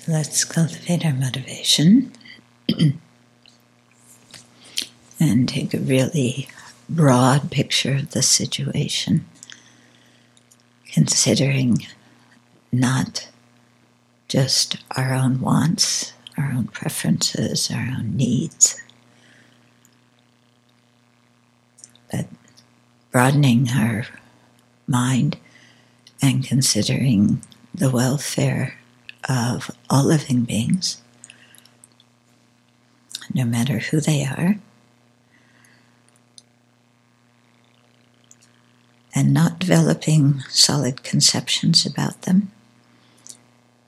So let's cultivate our motivation and take a really broad picture of the situation, considering not just our own wants, our own preferences, our own needs, but broadening our mind and considering the welfare of all living beings, no matter who they are. And not developing solid conceptions about them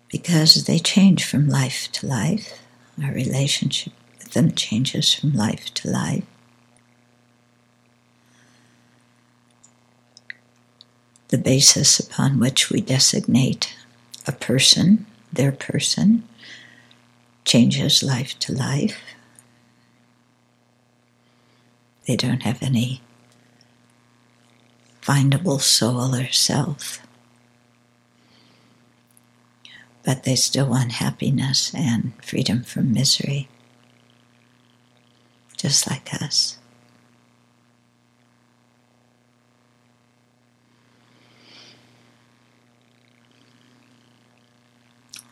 because they change from life to life. Our relationship with them changes from life to life. The basis upon which we designate a person, their person, changes life to life. They don't have any findable soul or self but they still want happiness and freedom from misery, just like us.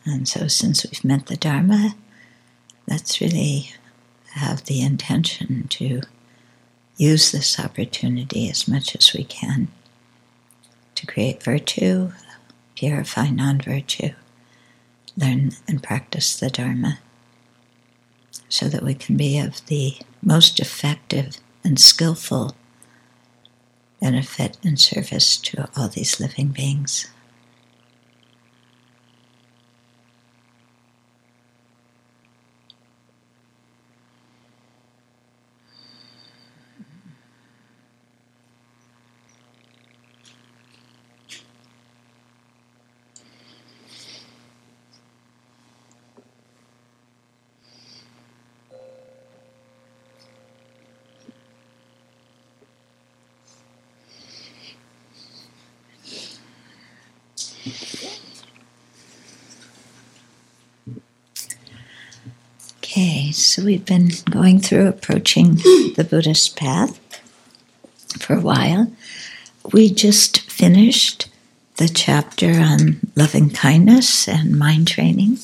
And so, since we've met the Dharma, let's really have the intention to use this opportunity as much as we can to create virtue, purify non virtue learn and practice the Dharma so that we can be of the most effective and skillful benefit and service to all these living beings. Okay, so we've been going through approaching the Buddhist path for a while. We just finished the chapter on loving kindness and mind training,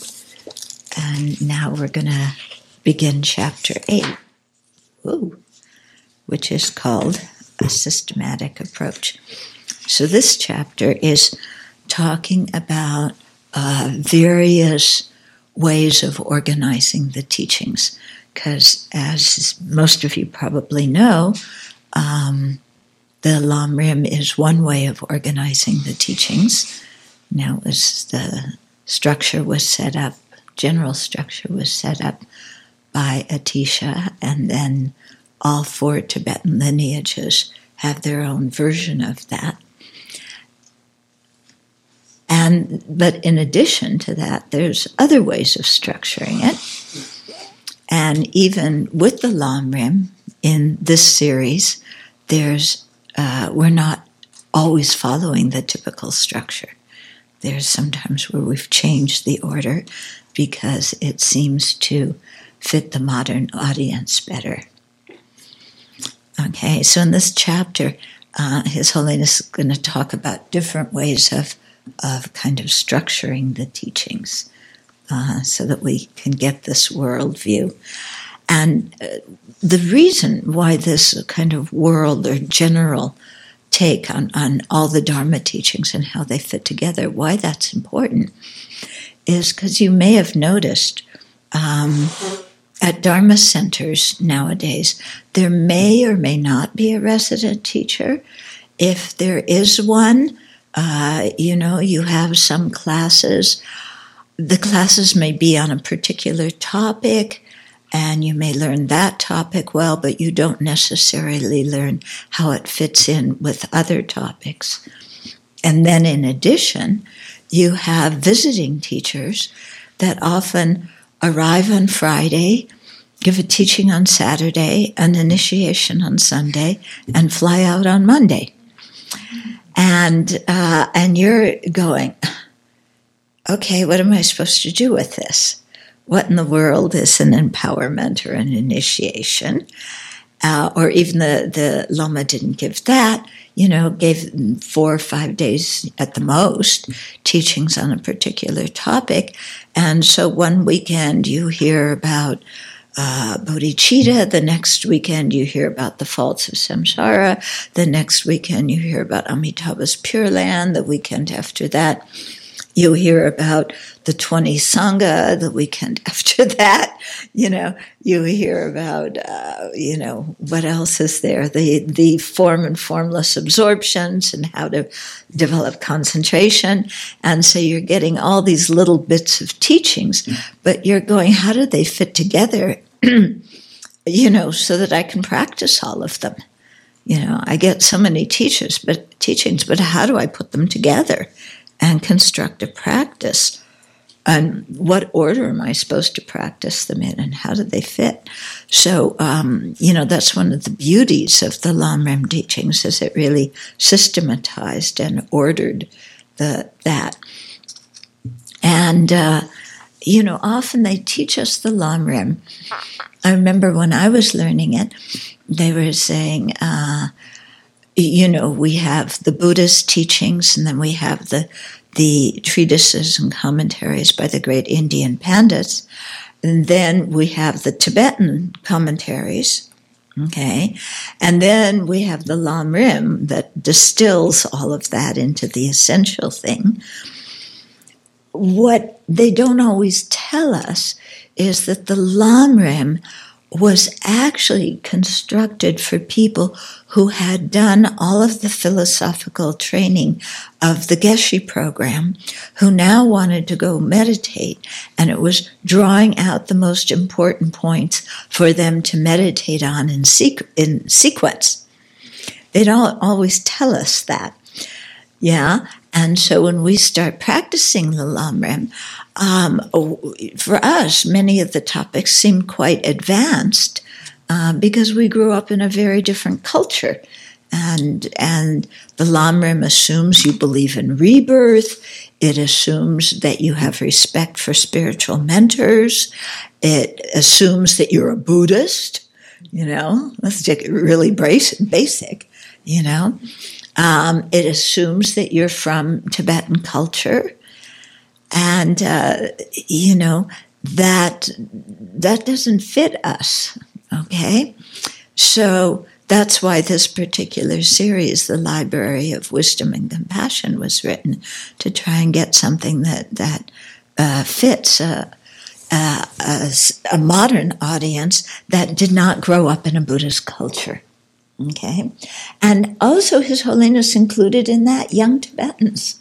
and now we're going to begin chapter 8, Ooh, which is called A Systematic Approach. So, this chapter is talking about uh, various ways of organizing the teachings. Because, as most of you probably know, um, the Lamrim is one way of organizing the teachings. Now, as the structure was set up, general structure was set up by Atisha, and then all four Tibetan lineages have their own version of that. And but in addition to that, there's other ways of structuring it. And even with the Lamrim in this series, there's uh, we're not always following the typical structure. There's sometimes where we've changed the order because it seems to fit the modern audience better. Okay, so in this chapter, uh, His Holiness is going to talk about different ways of of kind of structuring the teachings uh, so that we can get this worldview. And uh, the reason why this kind of world or general take on, on all the Dharma teachings and how they fit together, why that's important, is because you may have noticed um, at Dharma centers nowadays, there may or may not be a resident teacher. If there is one, uh, you know, you have some classes. The classes may be on a particular topic, and you may learn that topic well, but you don't necessarily learn how it fits in with other topics. And then, in addition, you have visiting teachers that often arrive on Friday, give a teaching on Saturday, an initiation on Sunday, and fly out on Monday and uh, and you're going okay, what am I supposed to do with this? What in the world is an empowerment or an initiation? Uh, or even the, the Lama didn't give that, you know, gave four or five days at the most teachings on a particular topic. And so one weekend you hear about uh, bodhicitta. The next weekend, you hear about the faults of samsara. The next weekend, you hear about Amitabha's Pure Land. The weekend after that, you hear about the 20 Sangha the weekend after that. You know, you hear about, uh, you know, what else is there? The, the form and formless absorptions and how to develop concentration. And so you're getting all these little bits of teachings, but you're going, how do they fit together? you know, so that I can practice all of them. You know, I get so many teachers, but teachings, but how do I put them together? And construct a practice. And what order am I supposed to practice them in, and how do they fit? So, um, you know, that's one of the beauties of the Lamrim teachings, is it really systematized and ordered the that. And uh, you know, often they teach us the Lamrim. I remember when I was learning it, they were saying. Uh, you know, we have the Buddhist teachings, and then we have the the treatises and commentaries by the great Indian pandits. And then we have the Tibetan commentaries, okay? And then we have the Lam Rim that distills all of that into the essential thing. What they don't always tell us is that the Lamrim was actually constructed for people who had done all of the philosophical training of the Geshe program, who now wanted to go meditate. And it was drawing out the most important points for them to meditate on in, sequ- in sequence. They don't always tell us that. Yeah. And so when we start practicing the Lamrim, um, for us, many of the topics seem quite advanced uh, because we grew up in a very different culture. And, and the Lamrim assumes you believe in rebirth. It assumes that you have respect for spiritual mentors. It assumes that you're a Buddhist. You know, that's really basic, you know. Um, it assumes that you're from Tibetan culture, and uh, you know that that doesn't fit us. Okay, so that's why this particular series, the Library of Wisdom and Compassion, was written to try and get something that that uh, fits. a, a modern audience that did not grow up in a Buddhist culture. Okay. And also, His Holiness included in that young Tibetans.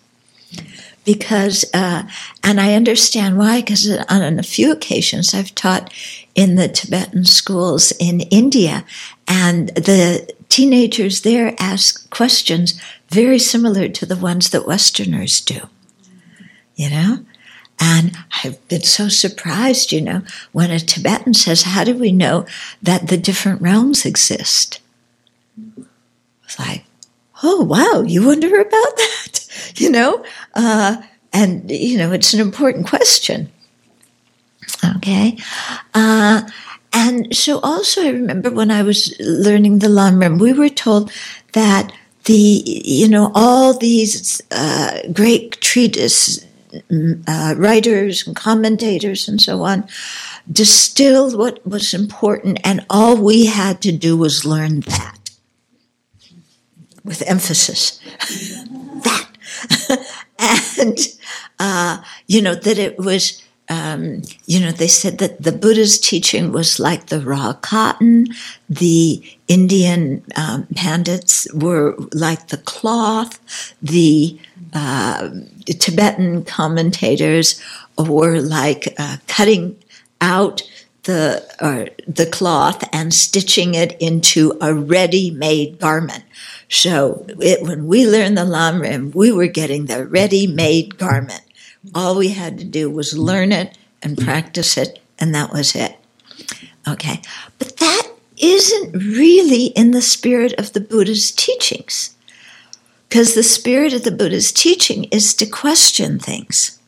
Because, uh, and I understand why, because on a few occasions I've taught in the Tibetan schools in India, and the teenagers there ask questions very similar to the ones that Westerners do. You know? And I've been so surprised, you know, when a Tibetan says, How do we know that the different realms exist? It's like, oh, wow, you wonder about that? You know? Uh, and, you know, it's an important question. Okay. Uh, and so also, I remember when I was learning the Lamrim, we were told that the, you know, all these uh, great treatises, uh, writers and commentators and so on, distilled what was important, and all we had to do was learn that with emphasis. that. and, uh, you know, that it was, um, you know, they said that the Buddha's teaching was like the raw cotton, the Indian um, pandits were like the cloth, the uh, Tibetan commentators were like uh, cutting out the uh, the cloth and stitching it into a ready-made garment. So it, when we learned the lamrim, we were getting the ready-made garment. All we had to do was learn it and practice it, and that was it. Okay, but that isn't really in the spirit of the Buddha's teachings, because the spirit of the Buddha's teaching is to question things.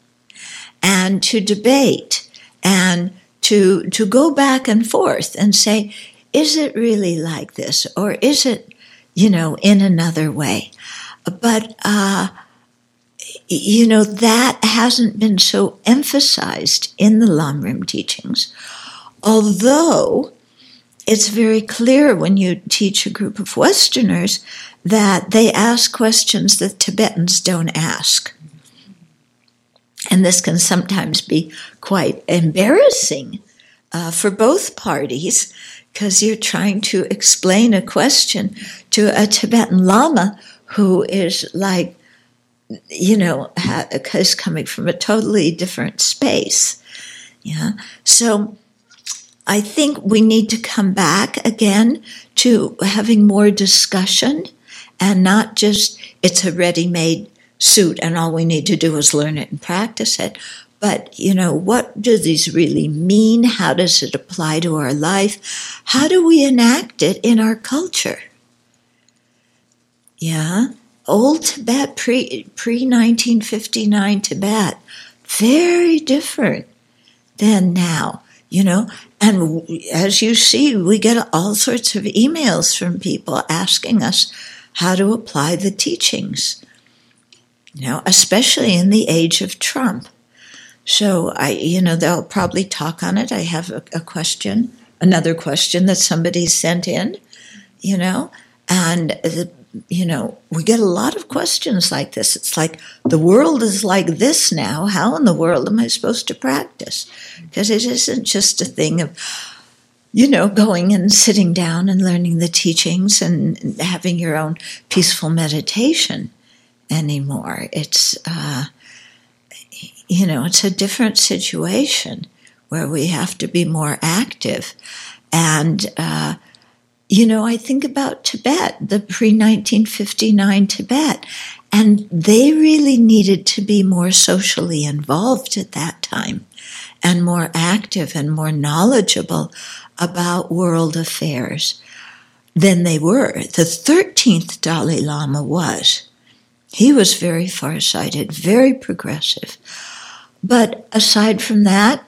and to debate and to to go back and forth and say, is it really like this or is it, you know, in another way? But uh, you know that hasn't been so emphasized in the Lamrim teachings, although it's very clear when you teach a group of Westerners that they ask questions that Tibetans don't ask. And this can sometimes be quite embarrassing uh, for both parties because you're trying to explain a question to a Tibetan Lama who is like, you know, is coming from a totally different space. Yeah. So I think we need to come back again to having more discussion and not just it's a ready made suit and all we need to do is learn it and practice it. But, you know, what do these really mean? How does it apply to our life? How do we enact it in our culture? Yeah. Old Tibet, pre pre 1959 Tibet, very different than now, you know. And as you see, we get all sorts of emails from people asking us how to apply the teachings, you know, especially in the age of Trump. So I, you know, they'll probably talk on it. I have a, a question, another question that somebody sent in, you know, and you know, we get a lot of questions like this. It's like the world is like this now. How in the world am I supposed to practice? Because it isn't just a thing of, you know, going and sitting down and learning the teachings and having your own peaceful meditation anymore. It's, uh, you know, it's a different situation where we have to be more active. And, uh, you know, I think about Tibet, the pre 1959 Tibet, and they really needed to be more socially involved at that time and more active and more knowledgeable about world affairs than they were. The 13th Dalai Lama was. He was very farsighted, very progressive. But aside from that,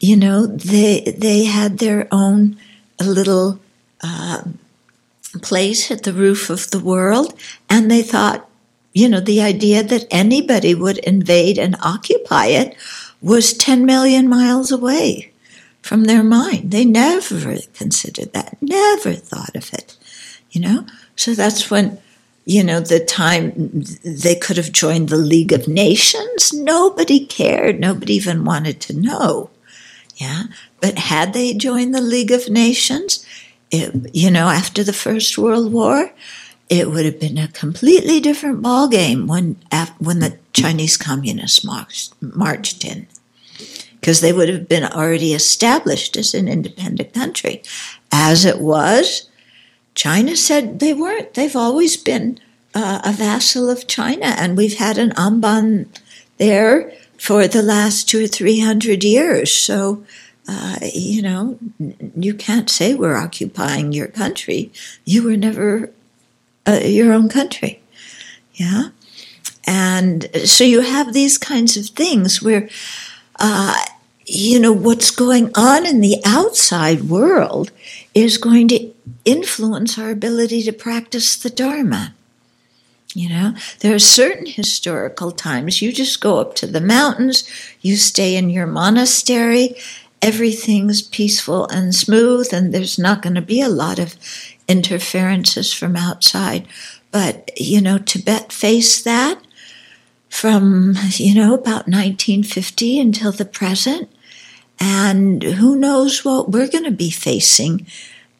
you know, they they had their own little uh, place at the roof of the world, and they thought, you know, the idea that anybody would invade and occupy it was 10 million miles away from their mind. They never considered that, never thought of it, you know? So that's when you know, the time they could have joined the League of Nations. Nobody cared. Nobody even wanted to know. Yeah. But had they joined the League of Nations, it, you know, after the First World War, it would have been a completely different ballgame when, when the Chinese communists marched, marched in. Because they would have been already established as an independent country. As it was, China said they weren't. They've always been uh, a vassal of China, and we've had an amban there for the last two or three hundred years. So, uh, you know, you can't say we're occupying your country. You were never uh, your own country. Yeah. And so you have these kinds of things where, uh, you know, what's going on in the outside world is going to influence our ability to practice the Dharma. You know, there are certain historical times you just go up to the mountains, you stay in your monastery, everything's peaceful and smooth, and there's not going to be a lot of interferences from outside. But, you know, Tibet faced that from, you know, about 1950 until the present. And who knows what we're going to be facing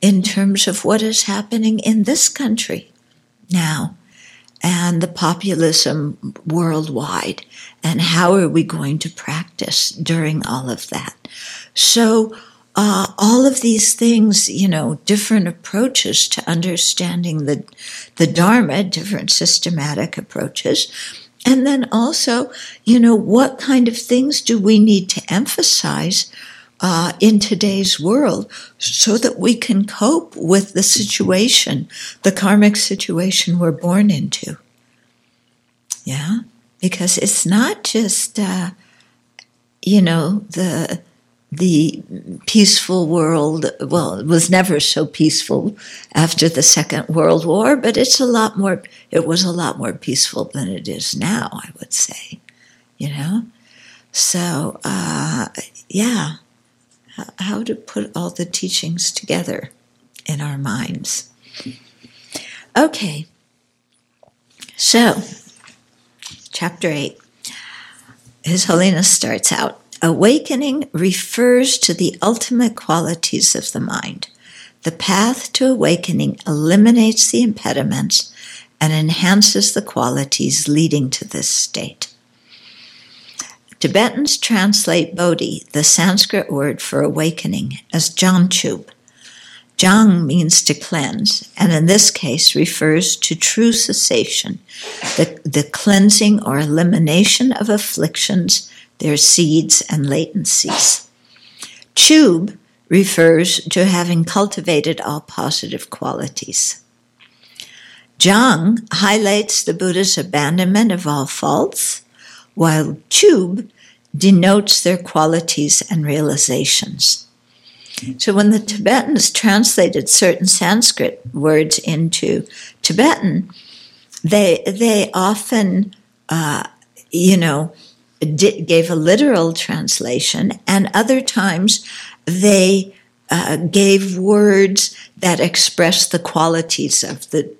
in terms of what is happening in this country now and the populism worldwide. And how are we going to practice during all of that? So uh, all of these things you know different approaches to understanding the the dharma different systematic approaches and then also you know what kind of things do we need to emphasize uh, in today's world so that we can cope with the situation, the karmic situation we're born into. Yeah? Because it's not just, uh, you know, the the peaceful world, well, it was never so peaceful after the Second World War, but it's a lot more, it was a lot more peaceful than it is now, I would say, you know? So, uh, yeah, how to put all the teachings together in our minds. Okay, so, chapter 8. His Holiness starts out Awakening refers to the ultimate qualities of the mind. The path to awakening eliminates the impediments and enhances the qualities leading to this state. Tibetans translate bodhi, the Sanskrit word for awakening, as Janchub. Jang means to cleanse, and in this case refers to true cessation, the, the cleansing or elimination of afflictions their seeds and latencies. Chub refers to having cultivated all positive qualities. Jang highlights the Buddha's abandonment of all faults, while Chub denotes their qualities and realizations. So when the Tibetans translated certain Sanskrit words into Tibetan, they they often, uh, you know, did, gave a literal translation, and other times they uh, gave words that expressed the qualities of the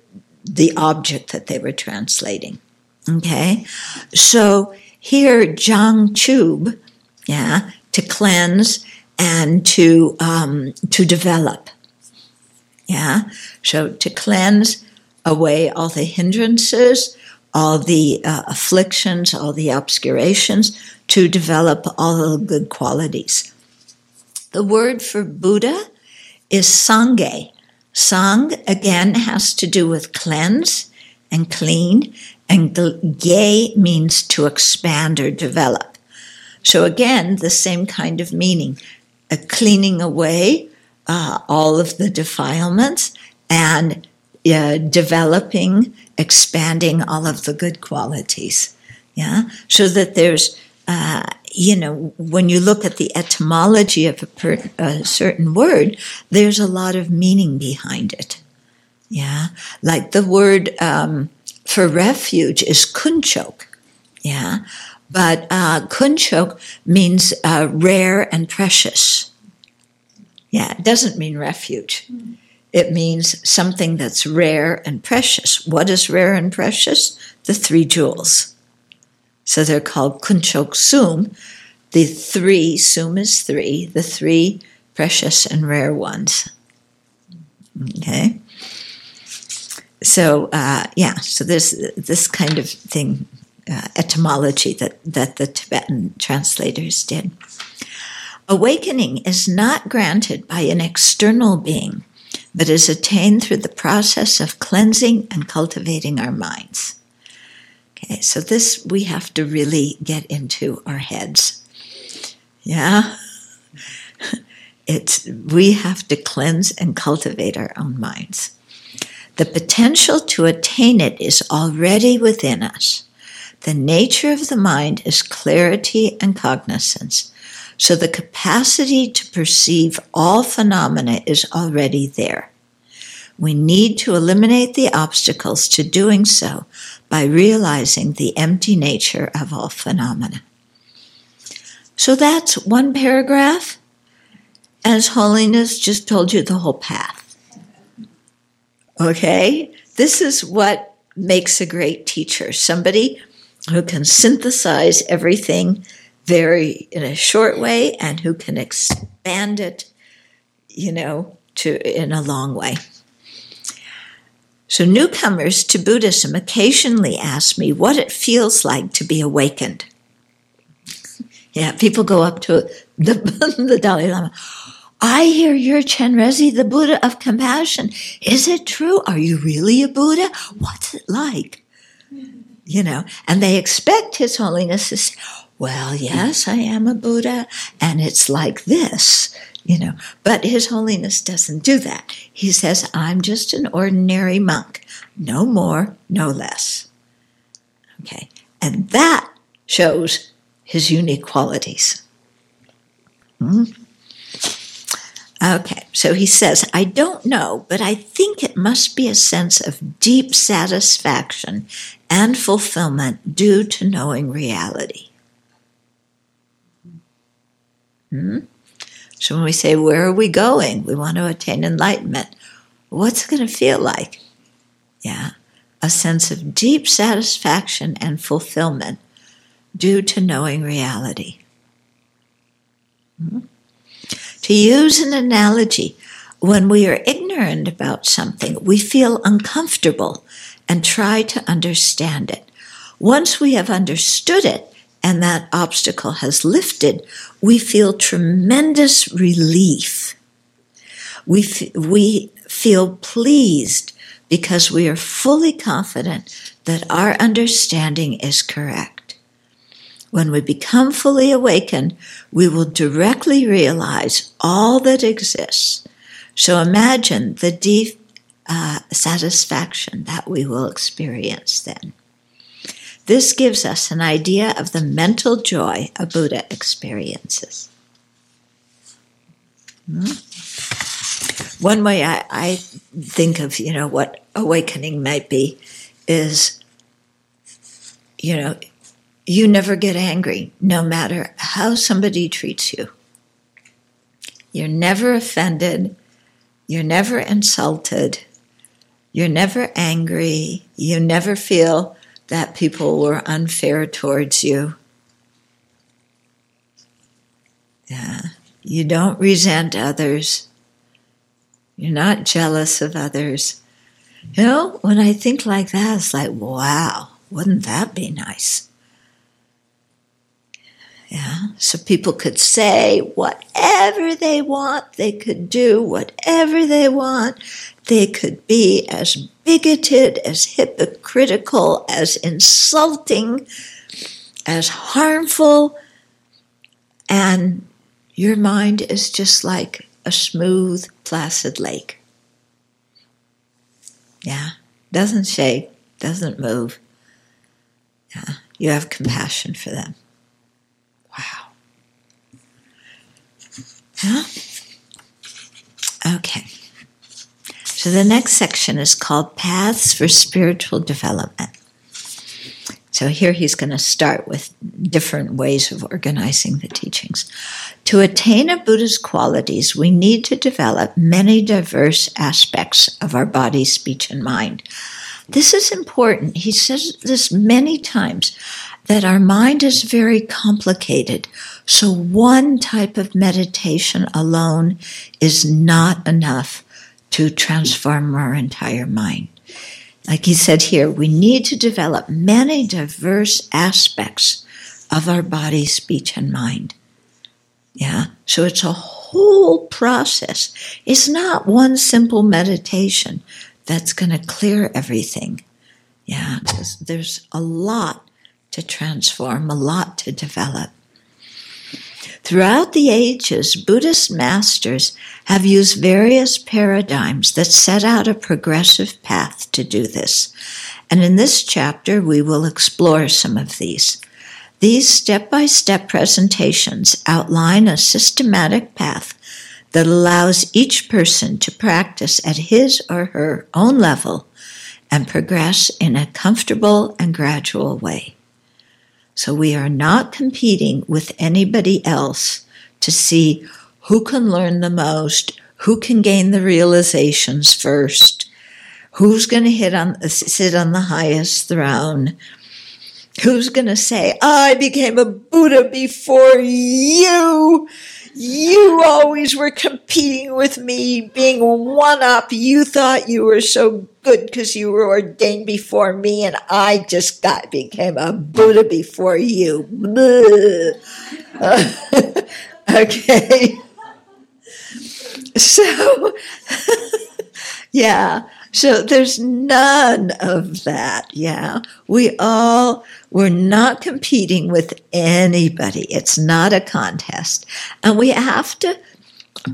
the object that they were translating. Okay, so here Jang Chub, yeah, to cleanse and to um, to develop. Yeah, so to cleanse away all the hindrances all the uh, afflictions, all the obscurations, to develop all the good qualities. The word for Buddha is Sangye. Sang, again, has to do with cleanse and clean, and Ge means to expand or develop. So, again, the same kind of meaning a cleaning away uh, all of the defilements and uh, developing expanding all of the good qualities. Yeah. So that there's, uh, you know, when you look at the etymology of a, per, a certain word, there's a lot of meaning behind it. Yeah. Like the word um, for refuge is kunchok. Yeah. But uh, kunchok means uh, rare and precious. Yeah, it doesn't mean refuge. Mm it means something that's rare and precious. What is rare and precious? The three jewels. So they're called kunchok sum. The three, sum is three, the three precious and rare ones. Okay? So, uh, yeah, so there's this kind of thing, uh, etymology that, that the Tibetan translators did. Awakening is not granted by an external being but is attained through the process of cleansing and cultivating our minds. Okay, so this we have to really get into our heads. Yeah? It's, we have to cleanse and cultivate our own minds. The potential to attain it is already within us. The nature of the mind is clarity and cognizance. So the capacity to perceive all phenomena is already there. We need to eliminate the obstacles to doing so by realizing the empty nature of all phenomena. So that's one paragraph. As Holiness just told you the whole path. Okay? This is what makes a great teacher somebody who can synthesize everything very in a short way and who can expand it, you know, to in a long way. So newcomers to Buddhism occasionally ask me what it feels like to be awakened. Yeah, people go up to the, the Dalai Lama. I hear you're Chenrezig, the Buddha of compassion. Is it true? Are you really a Buddha? What's it like? You know, and they expect His Holiness to say, well, yes, I am a Buddha, and it's like this, you know. But His Holiness doesn't do that. He says, I'm just an ordinary monk, no more, no less. Okay, and that shows his unique qualities. Hmm? Okay, so he says, I don't know, but I think it must be a sense of deep satisfaction and fulfillment due to knowing reality. Hmm? So when we say, Where are we going? We want to attain enlightenment. What's it going to feel like? Yeah, a sense of deep satisfaction and fulfillment due to knowing reality. Hmm? To use an analogy, when we are ignorant about something, we feel uncomfortable and try to understand it. Once we have understood it and that obstacle has lifted, we feel tremendous relief. We, f- we feel pleased because we are fully confident that our understanding is correct. When we become fully awakened, we will directly realize all that exists. So imagine the deep uh, satisfaction that we will experience then. This gives us an idea of the mental joy a Buddha experiences. Hmm? One way I, I think of, you know, what awakening might be is, you know, you never get angry, no matter how somebody treats you. You're never offended. You're never insulted. You're never angry. You never feel that people were unfair towards you. Yeah. You don't resent others. You're not jealous of others. You know, when I think like that, it's like, wow, wouldn't that be nice? Yeah, so people could say whatever they want, they could do whatever they want, they could be as bigoted, as hypocritical, as insulting, as harmful, and your mind is just like a smooth, placid lake. Yeah, doesn't shake, doesn't move. Yeah, you have compassion for them. Wow. Huh? Okay. So the next section is called Paths for Spiritual Development. So here he's going to start with different ways of organizing the teachings. To attain a Buddha's qualities, we need to develop many diverse aspects of our body, speech, and mind. This is important. He says this many times that our mind is very complicated. So one type of meditation alone is not enough to transform our entire mind. Like he said here, we need to develop many diverse aspects of our body, speech, and mind. Yeah. So it's a whole process. It's not one simple meditation that's going to clear everything. Yeah. There's a lot to transform, a lot to develop. Throughout the ages, Buddhist masters have used various paradigms that set out a progressive path to do this. And in this chapter, we will explore some of these. These step by step presentations outline a systematic path that allows each person to practice at his or her own level and progress in a comfortable and gradual way. So we are not competing with anybody else to see who can learn the most, who can gain the realizations first, who's going to hit on uh, sit on the highest throne, who's going to say, "I became a Buddha before you." You always were competing with me, being one up. You thought you were so good because you were ordained before me, and I just got became a Buddha before you. okay. So, yeah. So there's none of that. Yeah. We all, we're not competing with anybody. It's not a contest. And we have to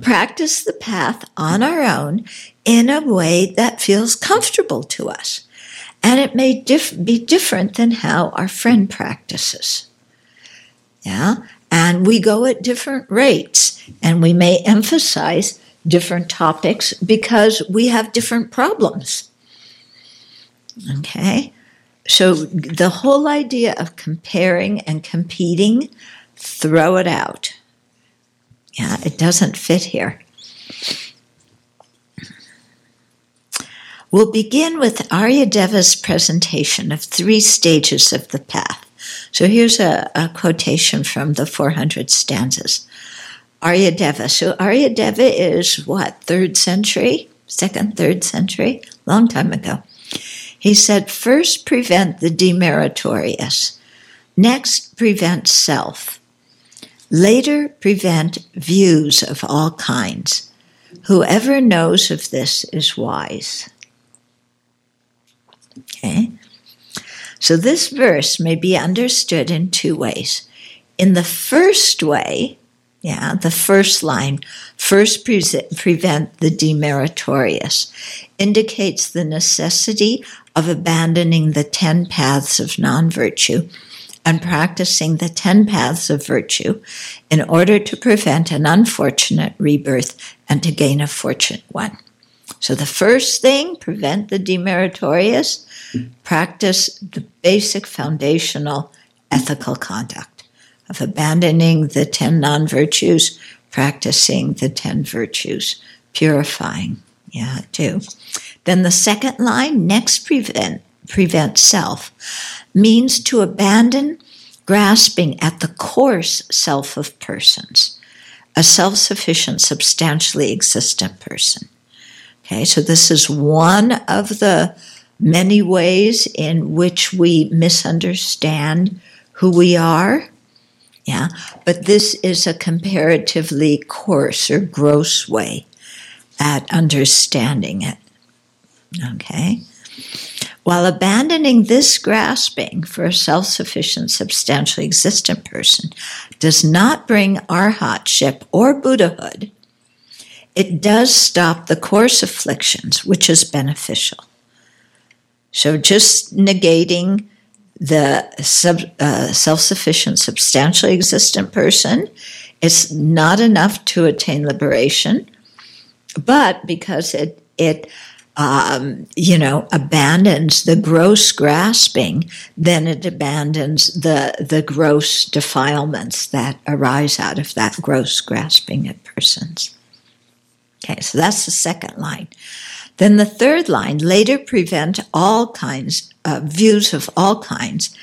practice the path on our own in a way that feels comfortable to us. And it may be different than how our friend practices. Yeah. And we go at different rates, and we may emphasize different topics because we have different problems. Okay? So the whole idea of comparing and competing, throw it out. Yeah, it doesn't fit here. We'll begin with Aryadeva's presentation of three stages of the path. So here's a, a quotation from the 400 stanzas. Aryadeva. So Aryadeva is what, third century? Second, third century? Long time ago. He said, first prevent the demeritorious. Next, prevent self. Later, prevent views of all kinds. Whoever knows of this is wise. Okay? So this verse may be understood in two ways. In the first way, yeah, the first line, first pre- prevent the demeritorious, indicates the necessity of abandoning the ten paths of non virtue and practicing the ten paths of virtue in order to prevent an unfortunate rebirth and to gain a fortunate one. So the first thing, prevent the demeritorious, practice the basic foundational ethical conduct of abandoning the 10 non virtues, practicing the 10 virtues, purifying. Yeah, too. Then the second line, next prevent, prevent self, means to abandon grasping at the coarse self of persons, a self sufficient, substantially existent person. Okay, so this is one of the many ways in which we misunderstand who we are. Yeah, but this is a comparatively coarse or gross way at understanding it. Okay? While abandoning this grasping for a self sufficient, substantially existent person does not bring arhatship or Buddhahood, it does stop the coarse afflictions, which is beneficial. So just negating the sub, uh, self-sufficient, substantially existent person is not enough to attain liberation. But because it it um, you know abandons the gross grasping, then it abandons the the gross defilements that arise out of that gross grasping at persons. Okay, so that's the second line. Then the third line, later prevent all kinds, uh, views of all kinds,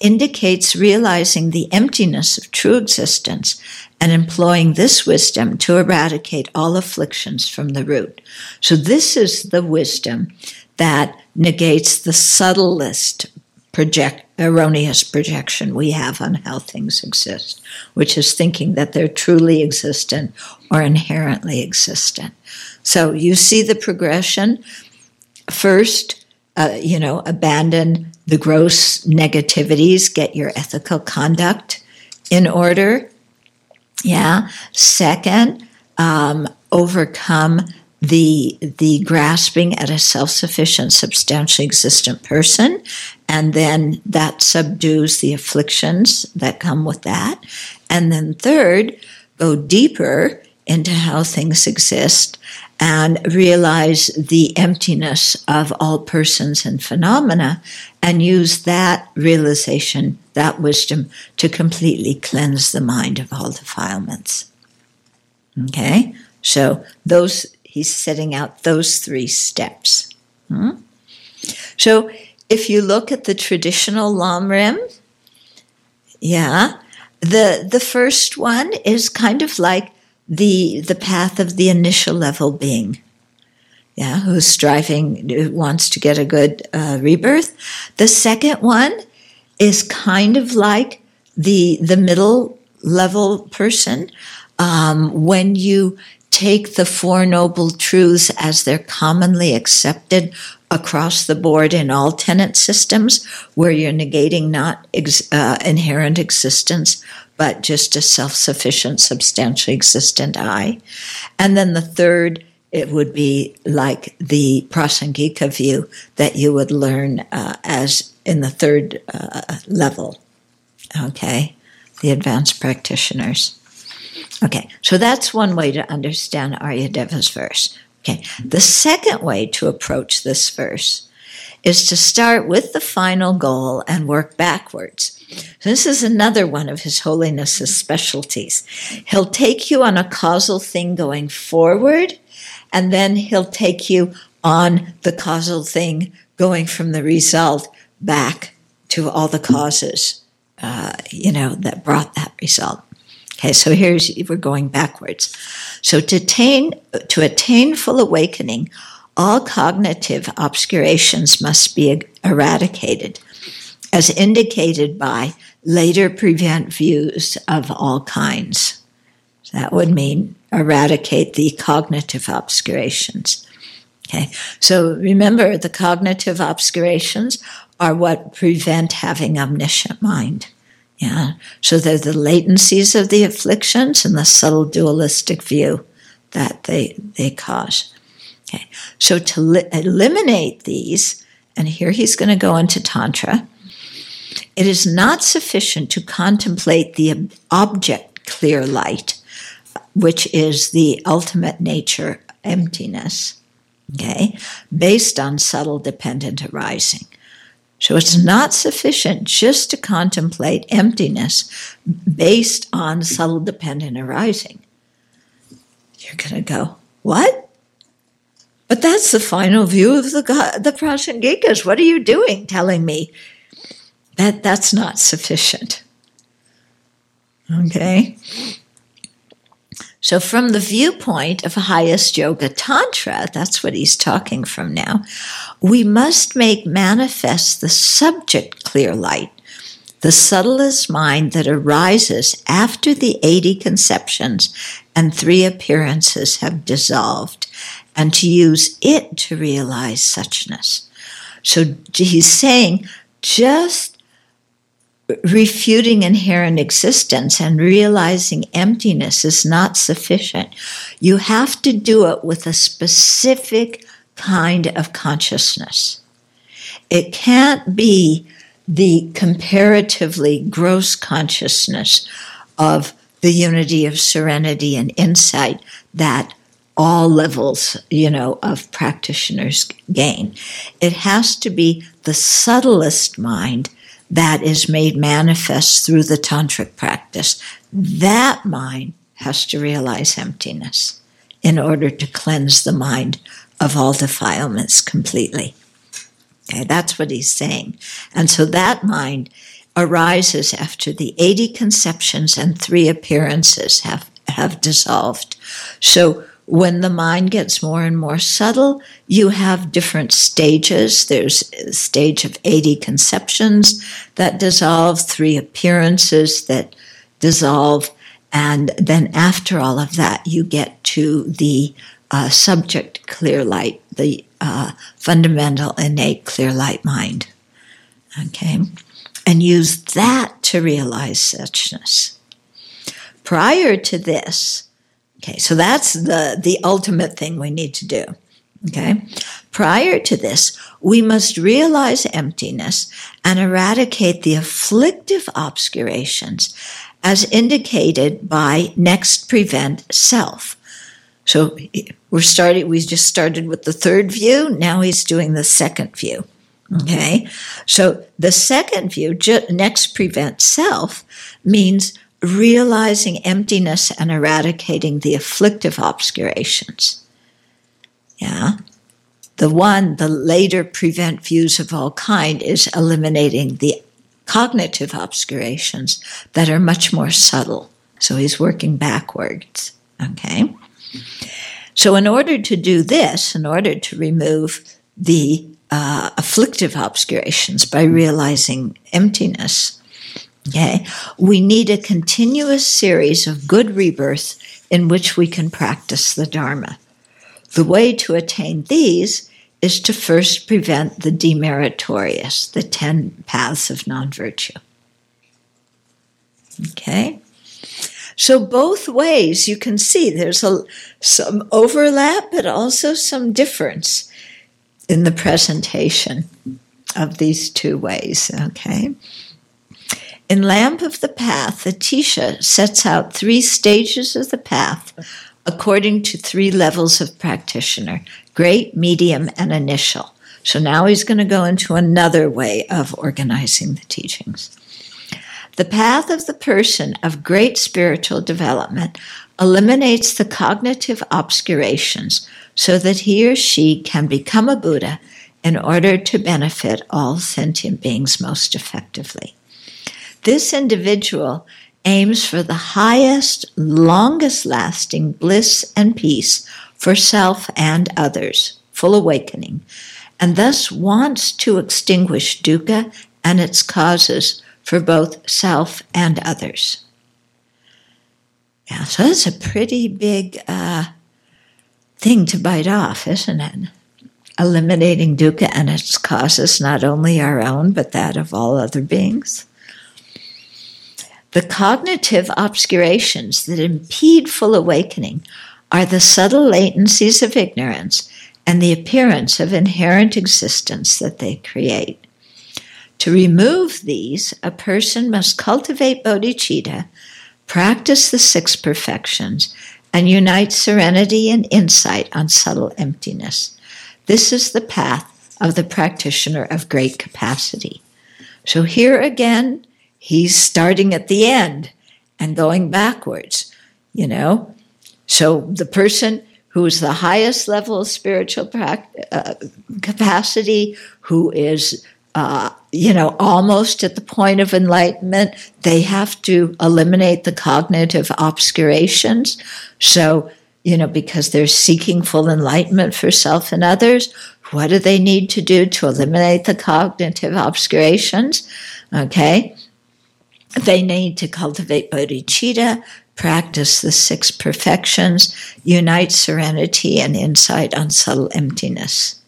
indicates realizing the emptiness of true existence and employing this wisdom to eradicate all afflictions from the root. So this is the wisdom that negates the subtlest project erroneous projection we have on how things exist, which is thinking that they're truly existent or inherently existent. So you see the progression. First, uh, you know, abandon the gross negativities, get your ethical conduct in order. Yeah. Second, um, overcome the the grasping at a self-sufficient substantially existent person and then that subdues the afflictions that come with that and then third go deeper into how things exist and realize the emptiness of all persons and phenomena and use that realization that wisdom to completely cleanse the mind of all defilements okay so those he's setting out those three steps. Hmm? So if you look at the traditional Lamrim, yeah, the the first one is kind of like the the path of the initial level being. Yeah, who's striving, who wants to get a good uh, rebirth. The second one is kind of like the the middle level person. Um, when you take the Four Noble Truths as they're commonly accepted across the board in all tenet systems, where you're negating not ex- uh, inherent existence, but just a self sufficient, substantially existent I. And then the third, it would be like the Prasangika view that you would learn uh, as in the third uh, level. Okay? the advanced practitioners. Okay, so that's one way to understand Aryadeva's verse. Okay, the second way to approach this verse is to start with the final goal and work backwards. This is another one of His Holiness's specialties. He'll take you on a causal thing going forward, and then he'll take you on the causal thing going from the result back to all the causes, uh, you know, that brought that result. Okay, so here's we're going backwards. So to attain to attain full awakening, all cognitive obscurations must be eradicated, as indicated by later prevent views of all kinds. that would mean eradicate the cognitive obscurations. Okay, so remember the cognitive obscurations are what prevent having omniscient mind. Yeah, so they're the latencies of the afflictions and the subtle dualistic view that they they cause. Okay, so to li- eliminate these, and here he's going to go into tantra. It is not sufficient to contemplate the object clear light, which is the ultimate nature emptiness. Okay, based on subtle dependent arising. So it's not sufficient just to contemplate emptiness based on subtle dependent arising. You're going to go, what? But that's the final view of the the Prasangikas. What are you doing telling me that that's not sufficient? Okay. So, from the viewpoint of highest yoga tantra, that's what he's talking from now, we must make manifest the subject clear light, the subtlest mind that arises after the 80 conceptions and three appearances have dissolved, and to use it to realize suchness. So, he's saying just refuting inherent existence and realizing emptiness is not sufficient. You have to do it with a specific kind of consciousness. It can't be the comparatively gross consciousness of the unity of serenity and insight that all levels, you know, of practitioners gain. It has to be the subtlest mind that is made manifest through the tantric practice. That mind has to realize emptiness in order to cleanse the mind of all defilements completely. Okay, that's what he's saying. And so that mind arises after the 80 conceptions and three appearances have, have dissolved. So when the mind gets more and more subtle, you have different stages. There's a stage of 80 conceptions that dissolve, three appearances that dissolve, and then after all of that, you get to the uh, subject clear light, the uh, fundamental innate clear light mind. Okay? And use that to realize suchness. Prior to this, Okay, so that's the, the ultimate thing we need to do. Okay. Prior to this, we must realize emptiness and eradicate the afflictive obscurations as indicated by next prevent self. So we're starting, we just started with the third view. Now he's doing the second view. Okay. So the second view, next prevent self means realizing emptiness and eradicating the afflictive obscurations. Yeah. The one, the later prevent views of all kind, is eliminating the cognitive obscurations that are much more subtle. So he's working backwards. Okay. So, in order to do this, in order to remove the uh, afflictive obscurations by realizing emptiness, Okay. We need a continuous series of good rebirths in which we can practice the Dharma. The way to attain these is to first prevent the demeritorious, the 10 paths of non virtue. Okay? So, both ways you can see there's a, some overlap, but also some difference in the presentation of these two ways. Okay? In Lamp of the Path, Atisha sets out three stages of the path according to three levels of practitioner great, medium, and initial. So now he's going to go into another way of organizing the teachings. The path of the person of great spiritual development eliminates the cognitive obscurations so that he or she can become a Buddha in order to benefit all sentient beings most effectively. This individual aims for the highest, longest lasting bliss and peace for self and others, full awakening, and thus wants to extinguish dukkha and its causes for both self and others. Yeah, so that's a pretty big uh, thing to bite off, isn't it? Eliminating dukkha and its causes, not only our own, but that of all other beings. The cognitive obscurations that impede full awakening are the subtle latencies of ignorance and the appearance of inherent existence that they create. To remove these, a person must cultivate bodhicitta, practice the six perfections, and unite serenity and insight on subtle emptiness. This is the path of the practitioner of great capacity. So here again, he's starting at the end and going backwards, you know. So the person who is the highest level of spiritual uh, capacity, who is, uh, you know, almost at the point of enlightenment, they have to eliminate the cognitive obscurations. So, you know, because they're seeking full enlightenment for self and others, what do they need to do to eliminate the cognitive obscurations? Okay. They need to cultivate bodhicitta, practice the six perfections, unite serenity and insight on subtle emptiness.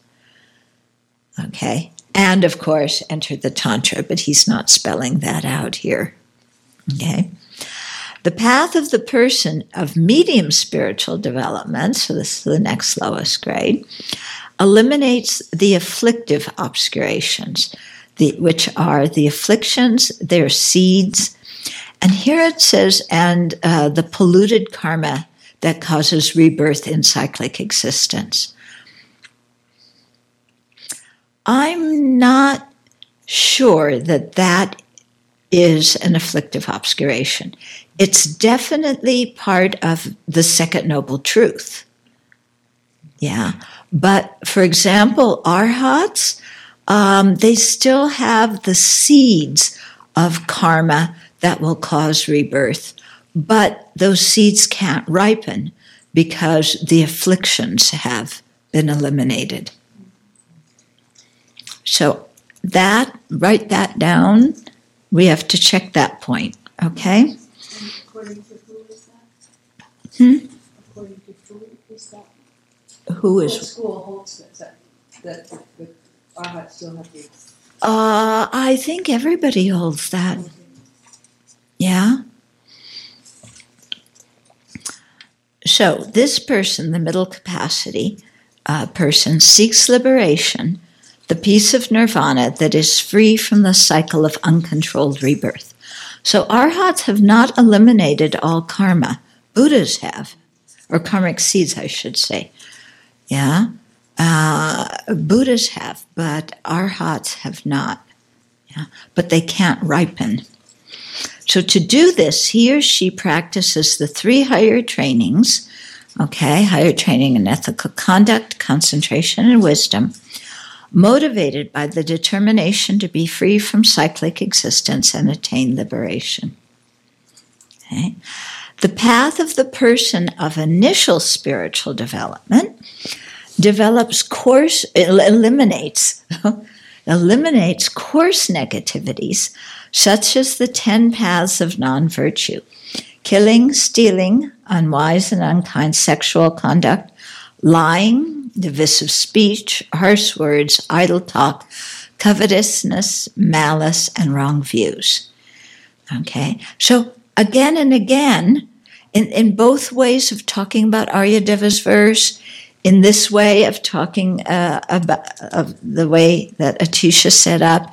Okay? And of course, enter the Tantra, but he's not spelling that out here. Okay? The path of the person of medium spiritual development, so this is the next lowest grade, eliminates the afflictive obscurations the, which are the afflictions, their seeds. And here it says, and uh, the polluted karma that causes rebirth in cyclic existence. I'm not sure that that is an afflictive obscuration. It's definitely part of the second noble truth. Yeah. But for example, arhats, um, they still have the seeds of karma that will cause rebirth, but those seeds can't ripen because the afflictions have been eliminated. So that, write that down. We have to check that point, okay? according to who is that? Hmm? According to who is that? Who What is? school holds that, that, that, that Arhat still have. Uh, I think everybody holds that. Yeah. So this person, the middle capacity uh, person, seeks liberation, the peace of nirvana that is free from the cycle of uncontrolled rebirth. So arhats have not eliminated all karma. Buddhas have, or karmic seeds, I should say. Yeah. Uh, Buddhas have, but arhats have not. Yeah. But they can't ripen. So to do this, he or she practices the three higher trainings, okay, higher training in ethical conduct, concentration, and wisdom, motivated by the determination to be free from cyclic existence and attain liberation. Okay. The path of the person of initial spiritual development develops coarse, eliminates, eliminates coarse negativities such as the 10 paths of non virtue killing, stealing, unwise and unkind sexual conduct, lying, divisive speech, harsh words, idle talk, covetousness, malice, and wrong views. Okay, so again and again, in, in both ways of talking about Aryadeva's verse, in this way of talking uh, about of the way that Atisha set up,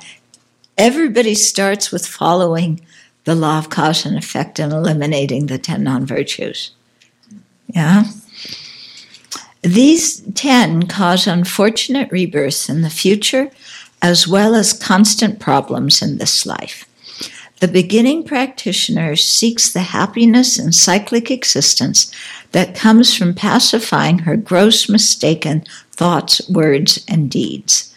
everybody starts with following the law of cause and effect and eliminating the 10 non virtues. Yeah? These 10 cause unfortunate rebirths in the future as well as constant problems in this life. The beginning practitioner seeks the happiness and cyclic existence that comes from pacifying her gross mistaken thoughts, words, and deeds.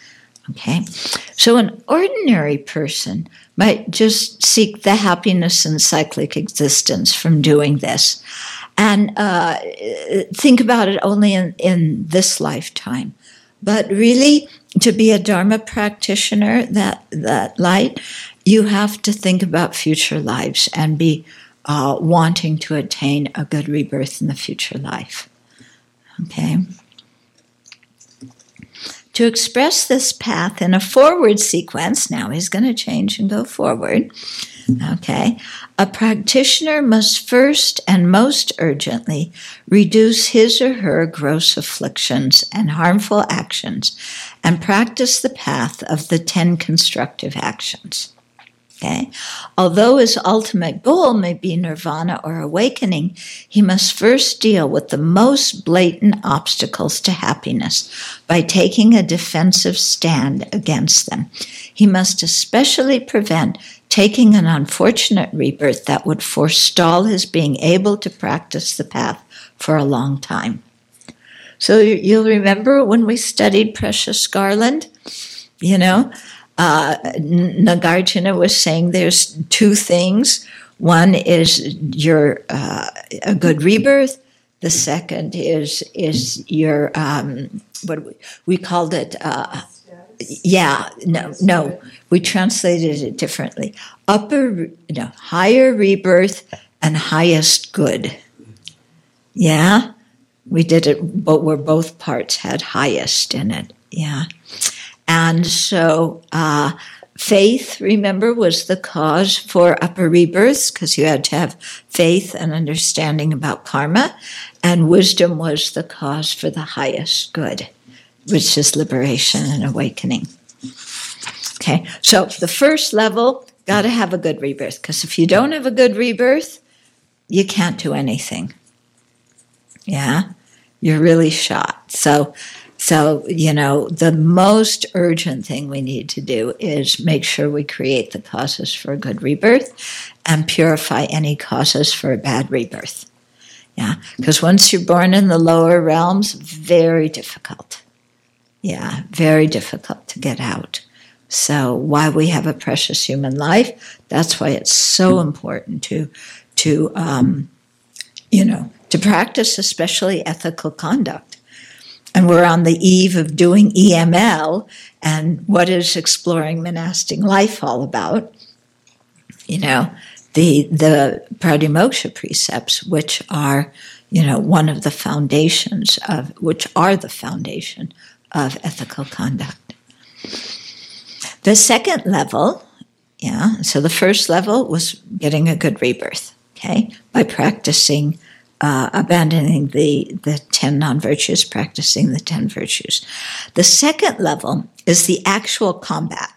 Okay? So an ordinary person might just seek the happiness and cyclic existence from doing this and uh, think about it only in, in this lifetime. But really, to be a Dharma practitioner, that, that light, you have to think about future lives and be uh, wanting to attain a good rebirth in the future life. Okay? To express this path in a forward sequence, now he's going to change and go forward. Okay. A practitioner must first and most urgently reduce his or her gross afflictions and harmful actions and practice the path of the 10 constructive actions. Okay. Although his ultimate goal may be nirvana or awakening, he must first deal with the most blatant obstacles to happiness by taking a defensive stand against them. He must especially prevent taking an unfortunate rebirth that would forestall his being able to practice the path for a long time. So you'll remember when we studied Precious Garland, you know, uh, Nagarjuna was saying there's two things. One is your uh, a good rebirth. The second is is your um, what we, we called it. Uh, yeah, no, no, we translated it differently. Upper, no, higher rebirth and highest good. Yeah, we did it, but where both parts had highest in it. Yeah. And so, uh, faith, remember, was the cause for upper rebirths because you had to have faith and understanding about karma. And wisdom was the cause for the highest good, which is liberation and awakening. Okay, so the first level, got to have a good rebirth because if you don't have a good rebirth, you can't do anything. Yeah, you're really shot. So, so, you know, the most urgent thing we need to do is make sure we create the causes for a good rebirth and purify any causes for a bad rebirth. Yeah, because once you're born in the lower realms, very difficult. Yeah, very difficult to get out. So, why we have a precious human life, that's why it's so important to, to um, you know, to practice especially ethical conduct and we're on the eve of doing EML. And what is exploring monastic life all about? You know, the the Pratimoksha precepts, which are, you know, one of the foundations of which are the foundation of ethical conduct. The second level, yeah, so the first level was getting a good rebirth, okay, by practicing uh, abandoning the, the 10 non virtues, practicing the 10 virtues. The second level is the actual combat,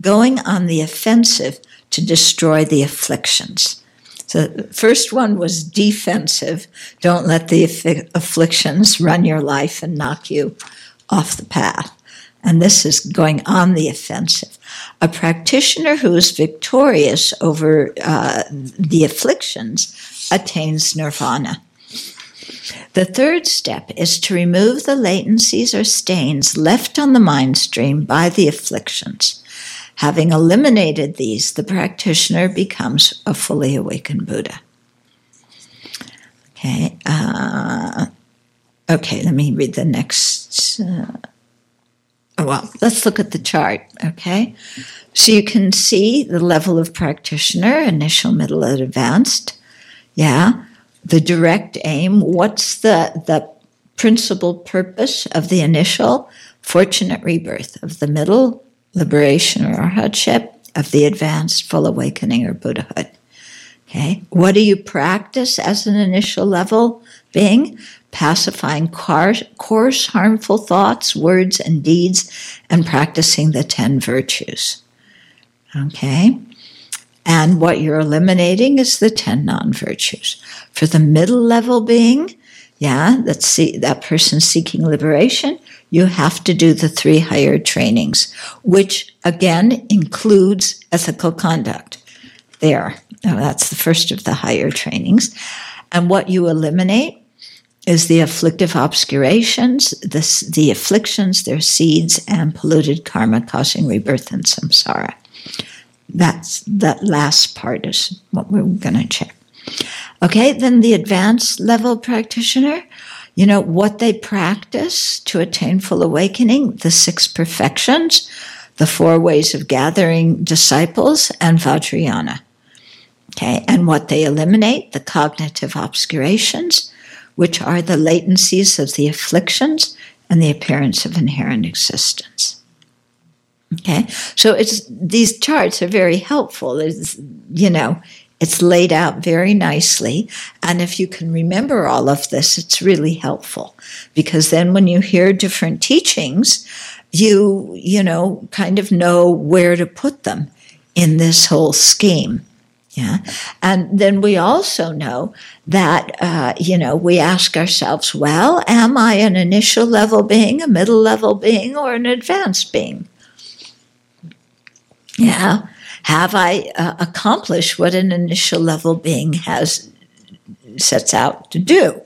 going on the offensive to destroy the afflictions. So the first one was defensive. Don't let the afflictions run your life and knock you off the path. And this is going on the offensive. A practitioner who is victorious over uh, the afflictions attains nirvana. The third step is to remove the latencies or stains left on the mind stream by the afflictions. Having eliminated these, the practitioner becomes a fully awakened Buddha. Okay. Uh, okay, let me read the next. Uh, oh, well, let's look at the chart. Okay. So you can see the level of practitioner initial, middle, and advanced. Yeah. The direct aim. What's the, the principal purpose of the initial fortunate rebirth, of the middle liberation or arhatship, of the advanced full awakening or Buddhahood? Okay. What do you practice as an initial level being? Pacifying coarse, harmful thoughts, words, and deeds, and practicing the 10 virtues. Okay. And what you're eliminating is the 10 non virtues. For the middle level being, yeah, that's see, that person seeking liberation, you have to do the three higher trainings, which again includes ethical conduct. There. Now, that's the first of the higher trainings. And what you eliminate is the afflictive obscurations, the, the afflictions, their seeds, and polluted karma causing rebirth and samsara. That's that last part is what we're going to check. Okay, then the advanced level practitioner, you know, what they practice to attain full awakening, the six perfections, the four ways of gathering disciples, and Vajrayana. Okay, and what they eliminate, the cognitive obscurations, which are the latencies of the afflictions and the appearance of inherent existence. Okay, so it's these charts are very helpful. It's, you know, it's laid out very nicely. And if you can remember all of this, it's really helpful because then when you hear different teachings, you, you know, kind of know where to put them in this whole scheme. Yeah. And then we also know that, uh, you know, we ask ourselves, well, am I an initial level being, a middle level being, or an advanced being? Yeah. Have I uh, accomplished what an initial level being has sets out to do?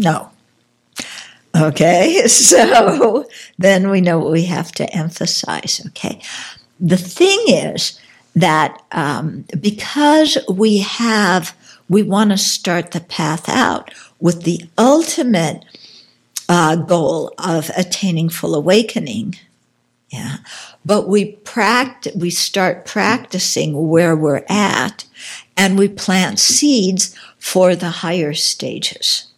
No. Okay, so then we know what we have to emphasize. Okay, the thing is that um, because we have, we want to start the path out with the ultimate uh, goal of attaining full awakening. Yeah, but we practice, we start practicing where we're at, and we plant seeds for the higher stages.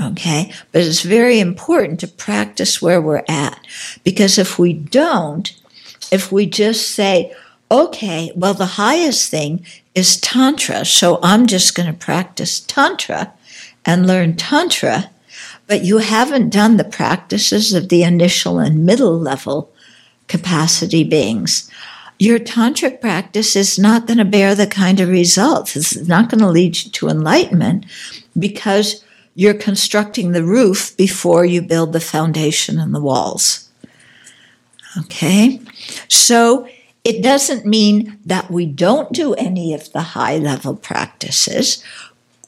Okay. But it's very important to practice where we're at. Because if we don't, if we just say, okay, well, the highest thing is Tantra, so I'm just going to practice Tantra and learn Tantra, but you haven't done the practices of the initial and middle level capacity beings. Your tantric practice is not going to bear the kind of results. It's not going to lead you to enlightenment because you're constructing the roof before you build the foundation and the walls. Okay? So it doesn't mean that we don't do any of the high level practices.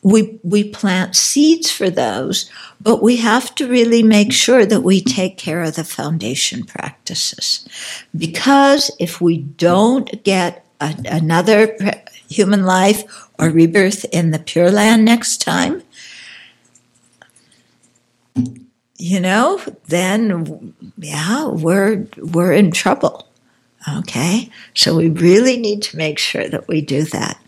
We, we plant seeds for those, but we have to really make sure that we take care of the foundation practices. Because if we don't get a, another human life or rebirth in the Pure Land next time, you know, then yeah, we're we're in trouble. Okay? So we really need to make sure that we do that.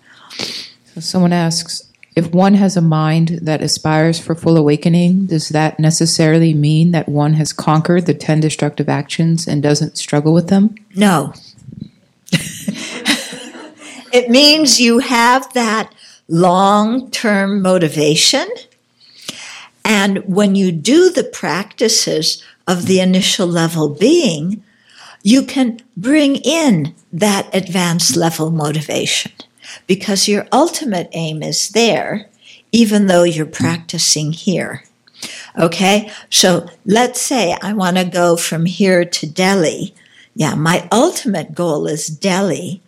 So someone asks, if one has a mind that aspires for full awakening, does that necessarily mean that one has conquered the 10 destructive actions and doesn't struggle with them? No. it means you have that long term motivation and when you do the practices of the initial level being, you can bring in that advanced level motivation because your ultimate aim is there, even though you're practicing here. Okay, so let's say I want to go from here to Delhi. Yeah, my ultimate goal is Delhi.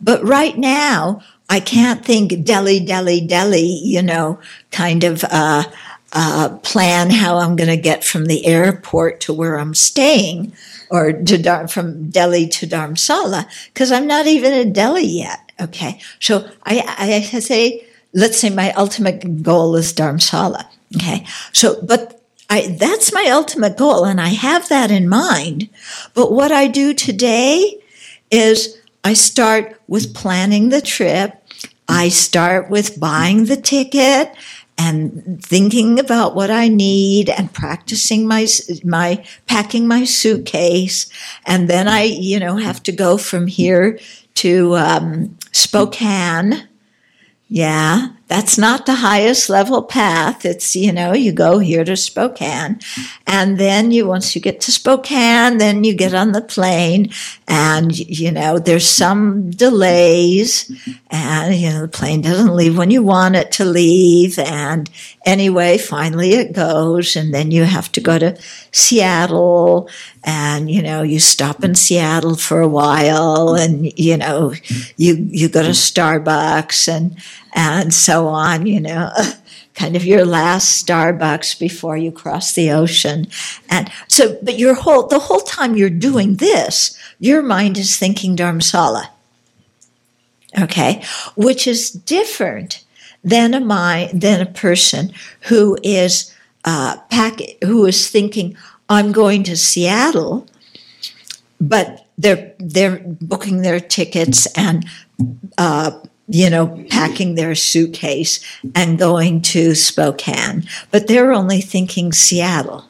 But right now, I can't think Delhi, Delhi, Delhi, you know, kind of uh, uh, plan how I'm going to get from the airport to where I'm staying or to from Delhi to Dharamsala because I'm not even in Delhi yet. Okay. So I, I say, let's say my ultimate goal is Dharamsala. Okay. So, but I, that's my ultimate goal and I have that in mind. But what I do today is I start with planning the trip. I start with buying the ticket and thinking about what I need and practicing my my packing my suitcase, and then I you know have to go from here to um, Spokane. Yeah, that's not the highest level path. It's, you know, you go here to Spokane. And then you, once you get to Spokane, then you get on the plane and, you know, there's some delays and, you know, the plane doesn't leave when you want it to leave. And anyway, finally it goes. And then you have to go to Seattle and, you know, you stop in Seattle for a while and, you know, you, you go to Starbucks and, and so on, you know, kind of your last Starbucks before you cross the ocean. And so, but your whole, the whole time you're doing this, your mind is thinking Dharamsala. Okay. Which is different than a mind, than a person who is, uh, pack, who is thinking, I'm going to Seattle, but they're, they're booking their tickets and, uh, you know, packing their suitcase and going to Spokane, but they're only thinking Seattle.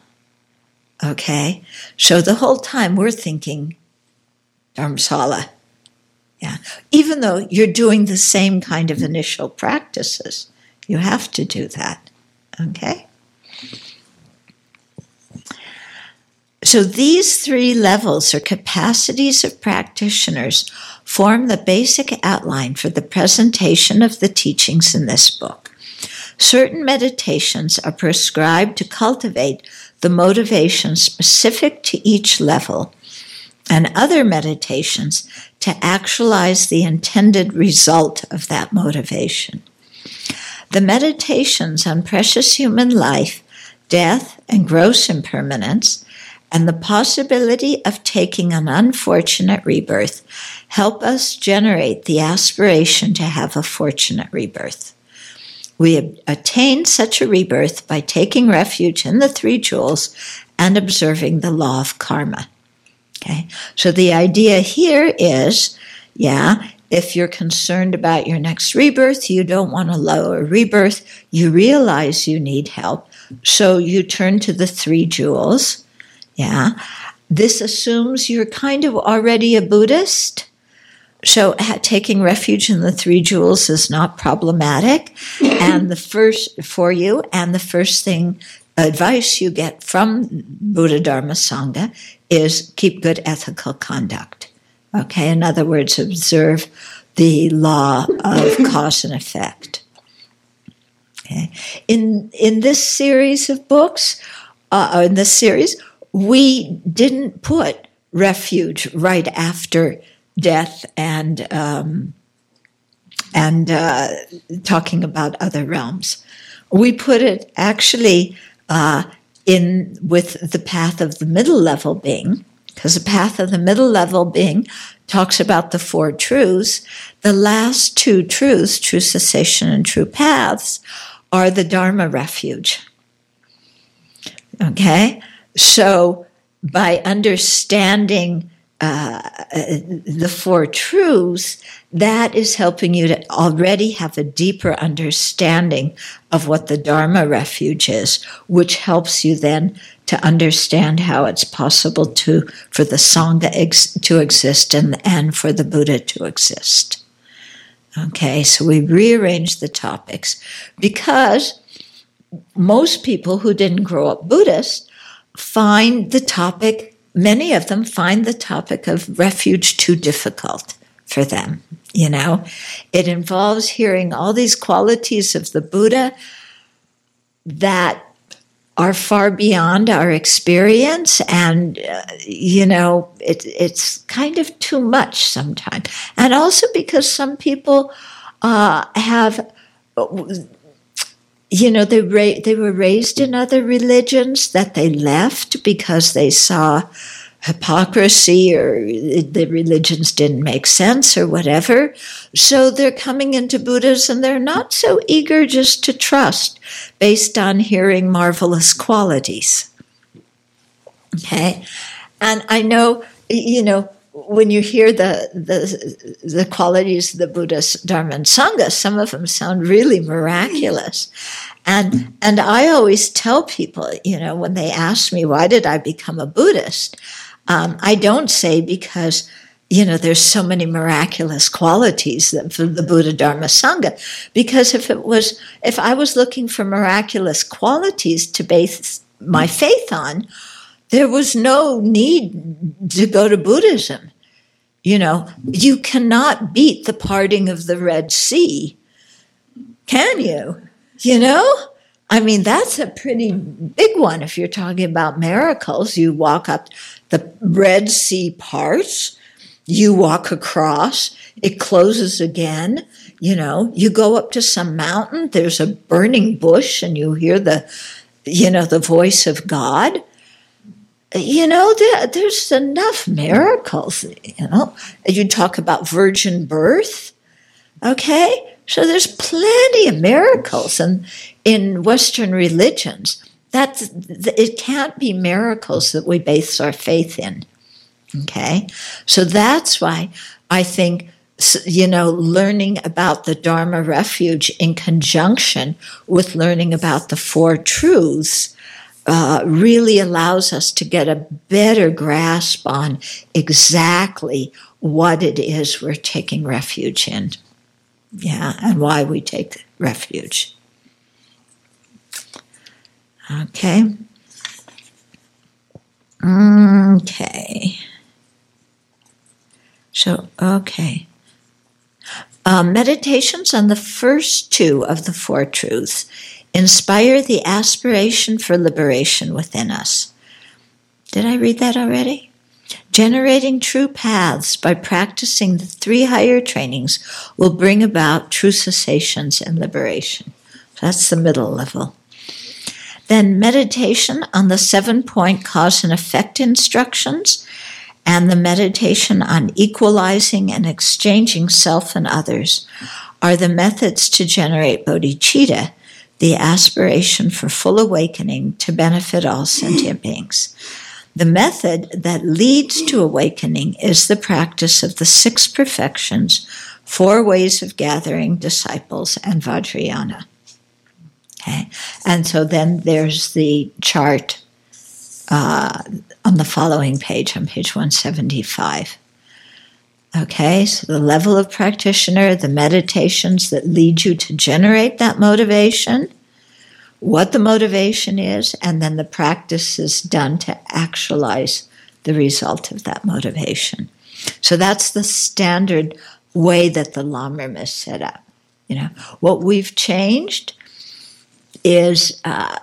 Okay? So the whole time we're thinking Dharamsala. Yeah. Even though you're doing the same kind of initial practices, you have to do that. Okay? So these three levels or capacities of practitioners form the basic outline for the presentation of the teachings in this book. Certain meditations are prescribed to cultivate the motivation specific to each level, and other meditations to actualize the intended result of that motivation. The meditations on precious human life, death, and gross impermanence and the possibility of taking an unfortunate rebirth help us generate the aspiration to have a fortunate rebirth. We attain such a rebirth by taking refuge in the three jewels and observing the law of karma. Okay, so the idea here is yeah, if you're concerned about your next rebirth, you don't want a lower rebirth, you realize you need help, so you turn to the three jewels yeah. This assumes you're kind of already a Buddhist. So taking refuge in the three jewels is not problematic. and the first for you, and the first thing advice you get from Buddha Dharma Sangha is keep good ethical conduct. Okay, in other words, observe the law of cause and effect. Okay. In in this series of books, uh, in this series, we didn't put refuge right after death and um, and uh, talking about other realms. We put it actually uh, in with the path of the middle level being, because the path of the middle level being talks about the four truths. The last two truths, true cessation and true paths, are the Dharma refuge. Okay? So, by understanding uh, the four truths, that is helping you to already have a deeper understanding of what the Dharma refuge is, which helps you then to understand how it's possible to for the Sangha ex- to exist and, and for the Buddha to exist. Okay, so we rearranged the topics because most people who didn't grow up Buddhist find the topic, many of them find the topic of refuge too difficult for them. You know, it involves hearing all these qualities of the Buddha that are far beyond our experience and uh, you know it, it's kind of too much sometimes and also because some people uh, have you know, they, ra- they were raised in other religions that they left because they saw hypocrisy or the religions didn't make sense or whatever. So they're coming into Buddhism. And they're not so eager just to trust based on hearing marvelous qualities. Okay. And I know, you know, when you hear the, the the qualities of the Buddhist Dharma and Sangha, some of them sound really miraculous. And and I always tell people, you know, when they ask me why did I become a Buddhist, um, I don't say because you know, there's so many miraculous qualities for the Buddha Dharma Sangha. Because if it was, if I was looking for miraculous qualities to base my faith on, there was no need to go to Buddhism. You know, you cannot beat the parting of the Red Sea, can you? You know? I mean, that's a pretty big one. If you're talking about miracles, you walk up the Red Sea parts you walk across, it closes again. You know, you go up to some mountain, there's a burning bush, and you hear the, you know, the voice of God. You know, there, there's enough miracles. You know, you talk about virgin birth. Okay, so there's plenty of miracles, and in Western religions, that it can't be miracles that we base our faith in. Okay. So that's why I think, you know, learning about the Dharma refuge in conjunction with learning about the Four Truths uh, really allows us to get a better grasp on exactly what it is we're taking refuge in. Yeah, and why we take refuge. Okay. Okay. So, okay. Uh, meditations on the first two of the Four Truths inspire the aspiration for liberation within us. Did I read that already? Generating true paths by practicing the three higher trainings will bring about true cessations and liberation. That's the middle level. Then meditation on the seven point cause and effect instructions and the meditation on equalizing and exchanging self and others are the methods to generate bodhicitta, the aspiration for full awakening to benefit all sentient beings. The method that leads to awakening is the practice of the six perfections, four ways of gathering disciples, and Vajrayana. Okay, and so then there's the chart uh, on the following page, on page 175. Okay, so the level of practitioner, the meditations that lead you to generate that motivation, what the motivation is, and then the practices done to actualize the result of that motivation. So that's the standard way that the Lamrim is set up. You know, what we've changed is uh,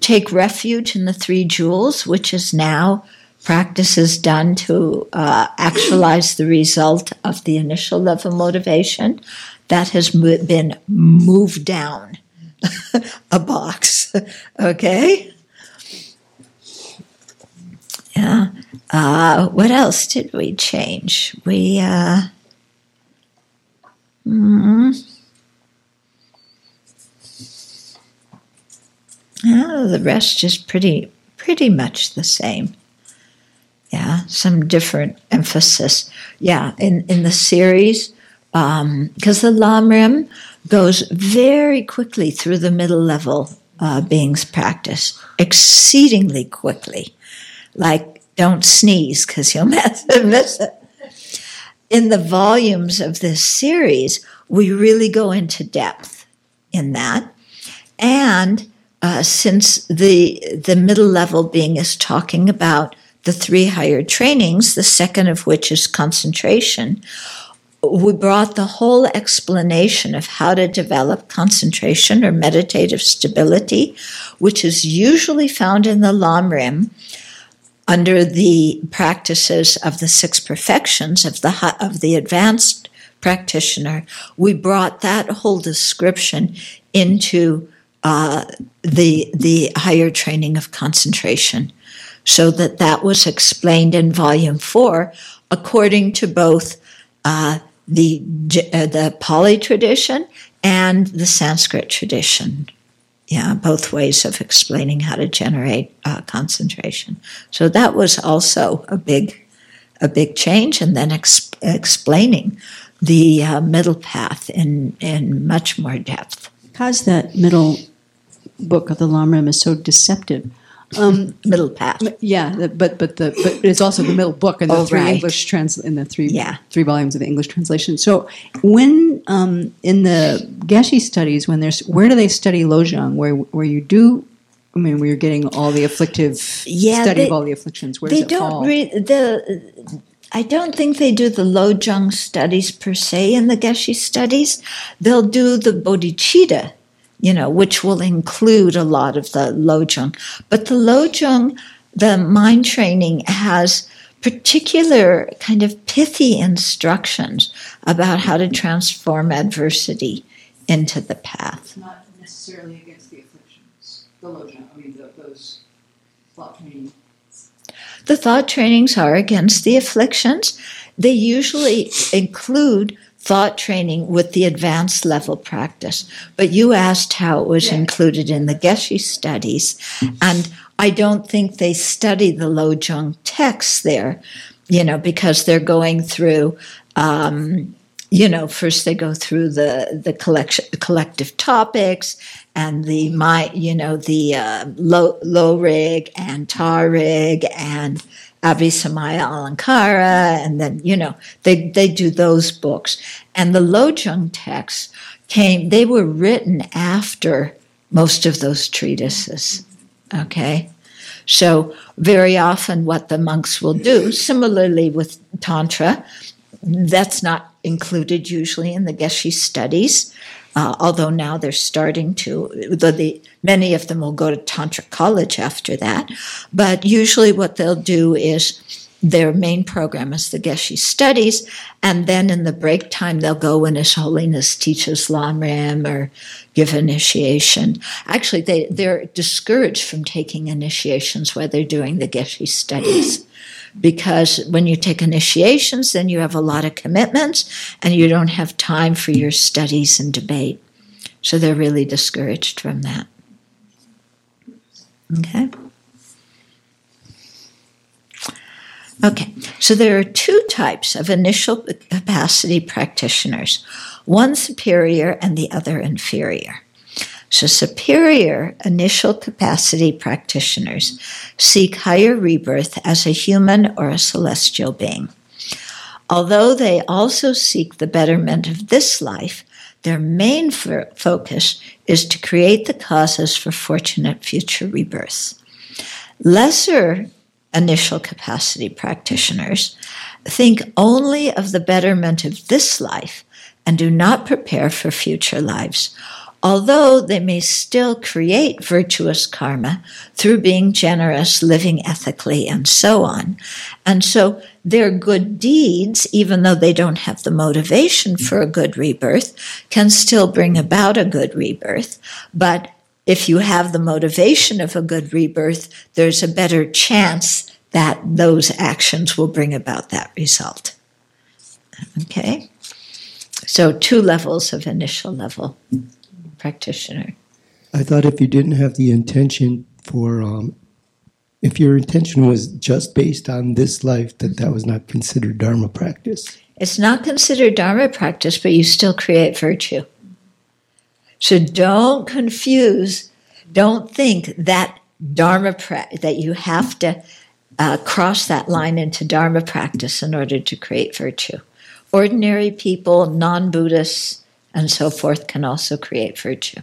take refuge in the three jewels, which is now practices done to uh, actualize the result of the initial level motivation. That has been moved down a box. okay? Yeah. Uh, what else did we change? We. Uh, mm, Oh, the rest is pretty pretty much the same. Yeah, some different emphasis. Yeah, in in the series, because um, the Lamrim goes very quickly through the middle level uh, beings practice, exceedingly quickly. Like, don't sneeze because you'll miss it. In the volumes of this series, we really go into depth in that. And uh, since the the middle level being is talking about the three higher trainings, the second of which is concentration, we brought the whole explanation of how to develop concentration or meditative stability, which is usually found in the Lamrim under the practices of the six perfections of the of the advanced practitioner. We brought that whole description into uh, the the higher training of concentration, so that that was explained in volume four according to both uh, the uh, the Pali tradition and the Sanskrit tradition. Yeah, both ways of explaining how to generate uh, concentration. So that was also a big a big change, and then exp- explaining the uh, middle path in in much more depth. Because that middle book of the Lamrim is so deceptive, Um, middle path. yeah, but but the but it's also the middle book and the Oh, three right. English trans in the three Yeah. three volumes of the English translation. So when um, in the Geshe studies, when there's where do they study Lojong? Where where you do, I mean, where you're getting all the afflictive Yeah, study they- of all the afflictions. Where they don't read the. I don't think they do the Lojong studies per se in the Geshe studies. They'll do the Bodhicitta, you know, which will include a lot of the Lojong. But the Lojong, the mind training has particular kind of pithy instructions about how to transform adversity into the path. not necessarily against the afflictions. The Lojong, I mean, those thought training. The thought trainings are against the afflictions. They usually include thought training with the advanced level practice. But you asked how it was Yeah. included in the Geshe studies, and I don't think they study the Lojong texts there, you know, because they're going through. Um, you know, first they go through the the collection, collective topics, and the my, you know, the uh, low low rig and tar rig and Abhisamaya Alankara, and then you know they they do those books, and the Lojong texts came. They were written after most of those treatises. Okay. So, very often, what the monks will do, similarly with Tantra, that's not included usually in the Geshe studies, uh, although now they're starting to. The, the, many of them will go to Tantra college after that. But usually, what they'll do is their main program is the Geshe studies, and then in the break time, they'll go when His Holiness teaches Lamrim or give initiation. Actually, they, they're discouraged from taking initiations while they're doing the Geshe studies because when you take initiations, then you have a lot of commitments and you don't have time for your studies and debate. So they're really discouraged from that. Okay. Okay, so there are two types of initial capacity practitioners one superior and the other inferior. So, superior initial capacity practitioners seek higher rebirth as a human or a celestial being. Although they also seek the betterment of this life, their main f- focus is to create the causes for fortunate future rebirths. Lesser initial capacity practitioners think only of the betterment of this life and do not prepare for future lives, although they may still create virtuous karma through being generous, living ethically, and so on. And so their good deeds, even though they don't have the motivation for a good rebirth, can still bring about a good rebirth. But if you have the motivation of a good rebirth, there's a better chance that those actions will bring about that result. Okay? So, two levels of initial level practitioner. I thought if you didn't have the intention for, um, if your intention was just based on this life, that that was not considered Dharma practice. It's not considered Dharma practice, but you still create virtue. So don't confuse, don't think that Dharma pra- that you have to uh, cross that line into Dharma practice in order to create virtue. Ordinary people, non Buddhists, and so forth can also create virtue.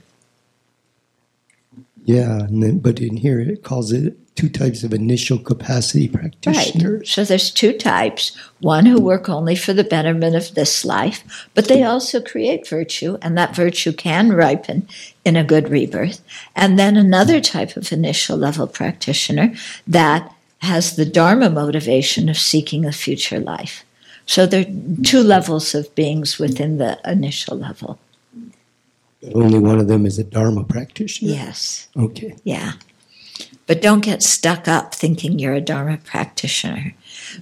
Yeah, and then, but in here it calls it two types of initial capacity practitioners. Right. So there's two types one who work only for the betterment of this life, but they also create virtue, and that virtue can ripen in a good rebirth. And then another type of initial level practitioner that has the Dharma motivation of seeking a future life. So there are two levels of beings within the initial level. But only one of them is a Dharma practitioner. Yes. Okay. Yeah. But don't get stuck up thinking you're a Dharma practitioner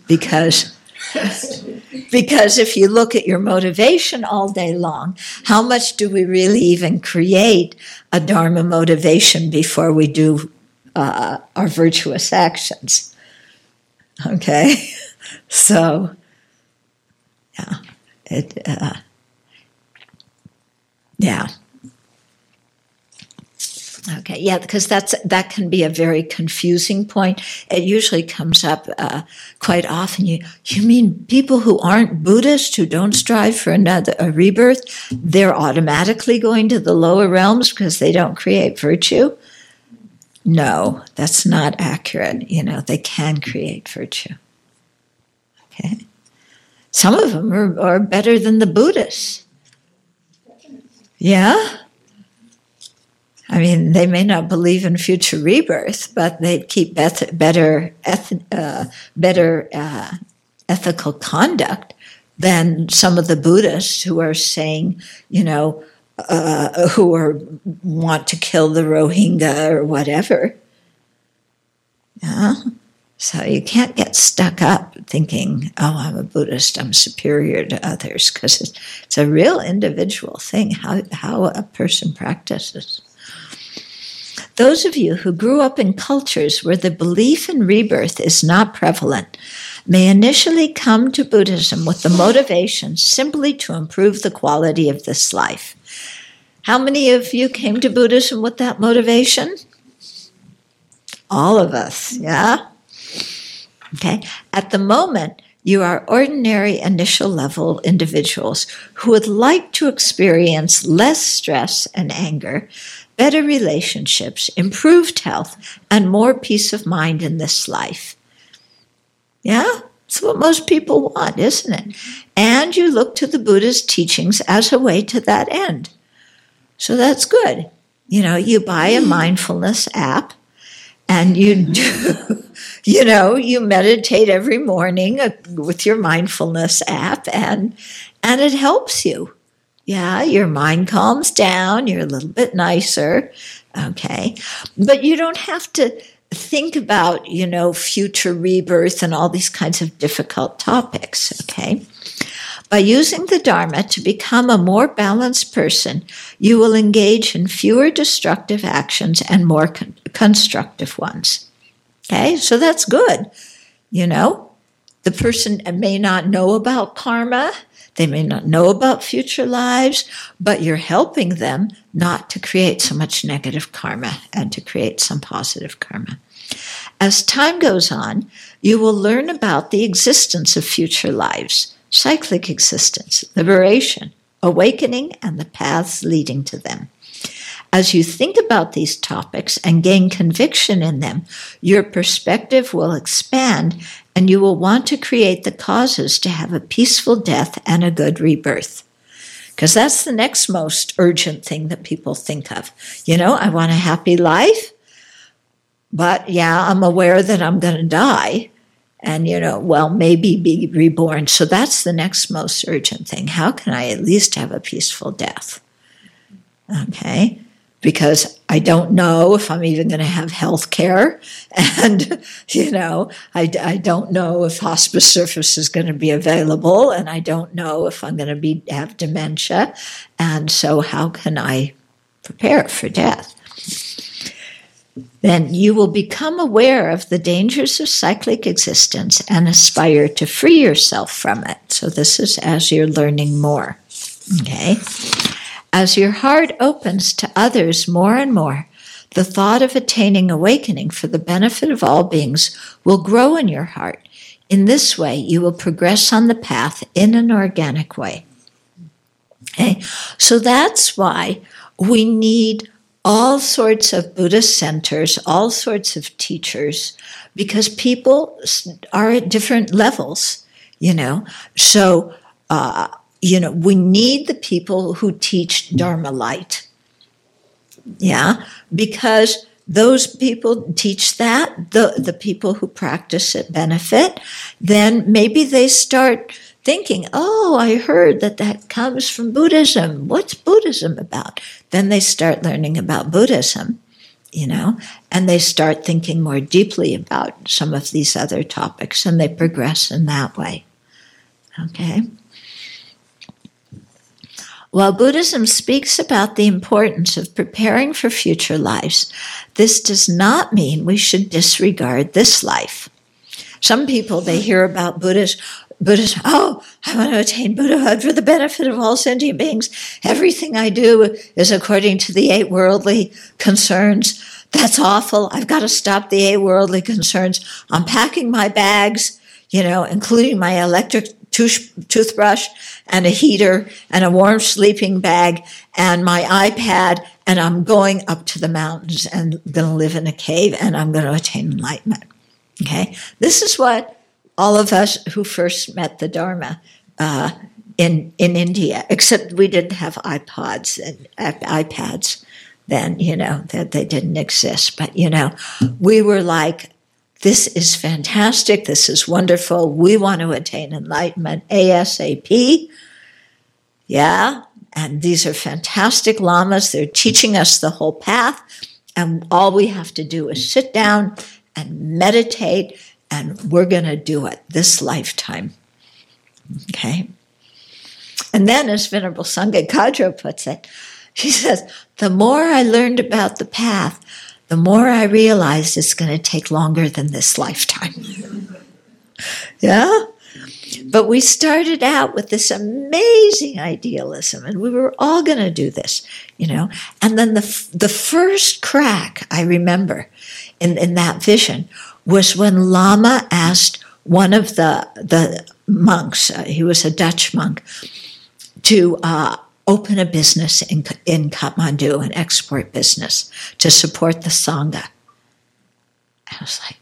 because because if you look at your motivation all day long, how much do we really even create a Dharma motivation before we do uh, our virtuous actions? Okay, so yeah, it uh, yeah. Okay, yeah, because that's that can be a very confusing point. It usually comes up uh, quite often. You you mean people who aren't Buddhist who don't strive for another a rebirth, they're automatically going to the lower realms because they don't create virtue? No, that's not accurate. You know, they can create virtue. Okay, some of them are, are better than the Buddhists. Yeah. I mean, they may not believe in future rebirth, but they keep beth- better, eth- uh, better uh, ethical conduct than some of the Buddhists who are saying, you know, uh, who are want to kill the Rohingya or whatever. Yeah. So you can't get stuck up thinking, oh, I'm a Buddhist, I'm superior to others, because it's, a real individual thing how, how a person practices. Those of you who grew up in cultures where the belief in rebirth is not prevalent may initially come to Buddhism with the motivation simply to improve the quality of this life. How many of you came to Buddhism with that motivation? All of us, yeah? Okay. At the moment, you are ordinary initial level individuals who would like to experience less stress and anger, better relationships, improved health, and more peace of mind in this life. Yeah? It's what most people want, isn't it? And you look to the Buddha's teachings as a way to that end. So that's good. You know, you buy a mindfulness app and you do, you know, you meditate every morning uh, with your mindfulness app and and it helps you. Yeah, your mind calms down, you're a little bit nicer. Okay. But you don't have to think about, you know, future rebirth and all these kinds of difficult topics. Okay. By using the Dharma to become a more balanced person, you will engage in fewer destructive actions and more con- constructive ones. Okay, so that's good. You know, the person may not know about karma, they may not know about future lives, but you're helping them not to create so much negative karma and to create some positive karma. As time goes on, you will learn about the existence of future lives cyclic existence, liberation, awakening, and the paths leading to them. As you think about these topics and gain conviction in them, your perspective will expand and you will want to create the causes to have a peaceful death and a good rebirth. Because that's the next most urgent thing that people think of. You know, I want a happy life, but yeah, I'm aware that I'm going to die and you know well maybe be reborn. So that's the next most urgent thing. How can i at least have a peaceful death? Okay. Because i don't know if i'm even going to have health care. And you know I, I don't know if hospice service is going to be available. And i don't know if i'm going to be have dementia. And so how can i prepare for death then you will become aware of the dangers of cyclic existence and aspire to free yourself from it. So, this is as you're learning more. Okay? As your heart opens to others more and more, the thought of attaining awakening for the benefit of all beings will grow in your heart. In this way, you will progress on the path in an organic way. Okay? So, that's why we need all sorts of Buddhist centers, all sorts of teachers, because people are at different levels, you know. So, uh, you know, we need the people who teach Dharma light. Yeah, because those people teach that, the, the people who practice it benefit, then maybe they start thinking, oh, I heard that that comes from Buddhism. What's Buddhism about? Then they start learning about Buddhism, you know, and they start thinking more deeply about some of these other topics and they progress in that way. Okay? While Buddhism speaks about the importance of preparing for future lives, this does not mean we should disregard this life. Some people, they hear about Buddhist, Buddhism, oh, I want to attain Buddhahood for the benefit of all sentient beings. Everything I do is according to the eight worldly concerns. That's awful. I've got to stop the eight worldly concerns. I'm packing my bags, you know, including my electric tooth- toothbrush and a heater and a warm sleeping bag and my iPad, and I'm going up to the mountains and going to live in a cave and I'm going to attain enlightenment. Okay, this is what all of us who first met the Dharma uh, in in India, except we didn't have iPods and iPads then, you know, that they didn't exist. But you know, we were like, this is fantastic, this is wonderful, we want to attain enlightenment ASAP. Yeah, and these are fantastic lamas. They're teaching us the whole path. And all we have to do is sit down and meditate and we're going to do it this lifetime. Okay? And then, as Venerable Sangye Khadro puts it, she says, the more I learned about the path, the more I realized it's going to take longer than this lifetime. yeah? But we started out with this amazing idealism, and we were all going to do this, you know. And then the, the first crack I remember in, in that vision was when Lama asked one of the the monks, uh, he was a Dutch monk, to uh, open a business in in Kathmandu, an export business, to support the sangha. I was like,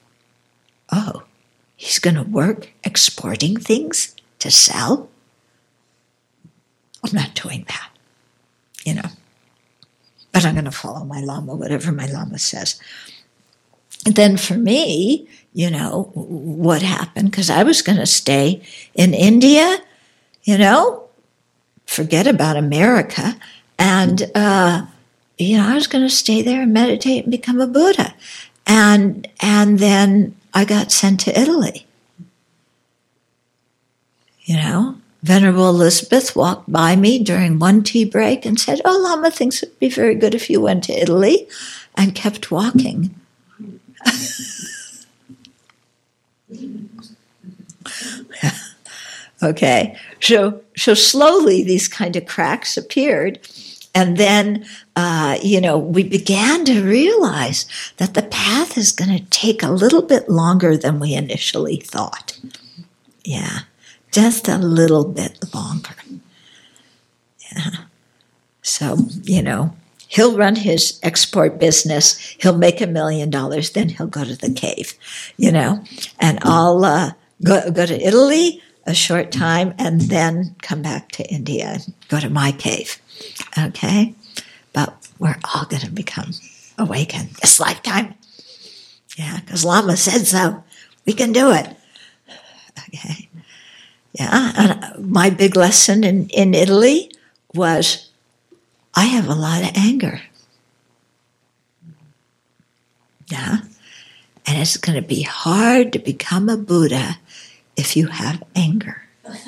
oh, he's going to work exporting things to sell. I'm not doing that, you know. But I'm going to follow my lama, whatever my lama says then for me, you know, what happened? Because I was going to stay in India, you know, forget about America. And, uh, you know, I was going to stay there and meditate and become a Buddha. And, and then I got sent to Italy. You know, Venerable Elizabeth walked by me during one tea break and said, Oh, Lama thinks it'd be very good if you went to Italy, and kept walking. okay, so so slowly these kind of cracks appeared, and then uh, you know we began to realize that the path is going to take a little bit longer than we initially thought. Yeah, just a little bit longer. Yeah. So you know he'll run his export business. He'll make a million dollars. Then he'll go to the cave, you know, and I'll uh, go, go to Italy a short time and then come back to India and go to my cave. Okay. But we're all going to become awakened this lifetime. Yeah. Because Lama said so. We can do it. Okay. Yeah. And my big lesson in, in Italy was I have a lot of anger. Yeah. And it's going to be hard to become a Buddha if you have anger.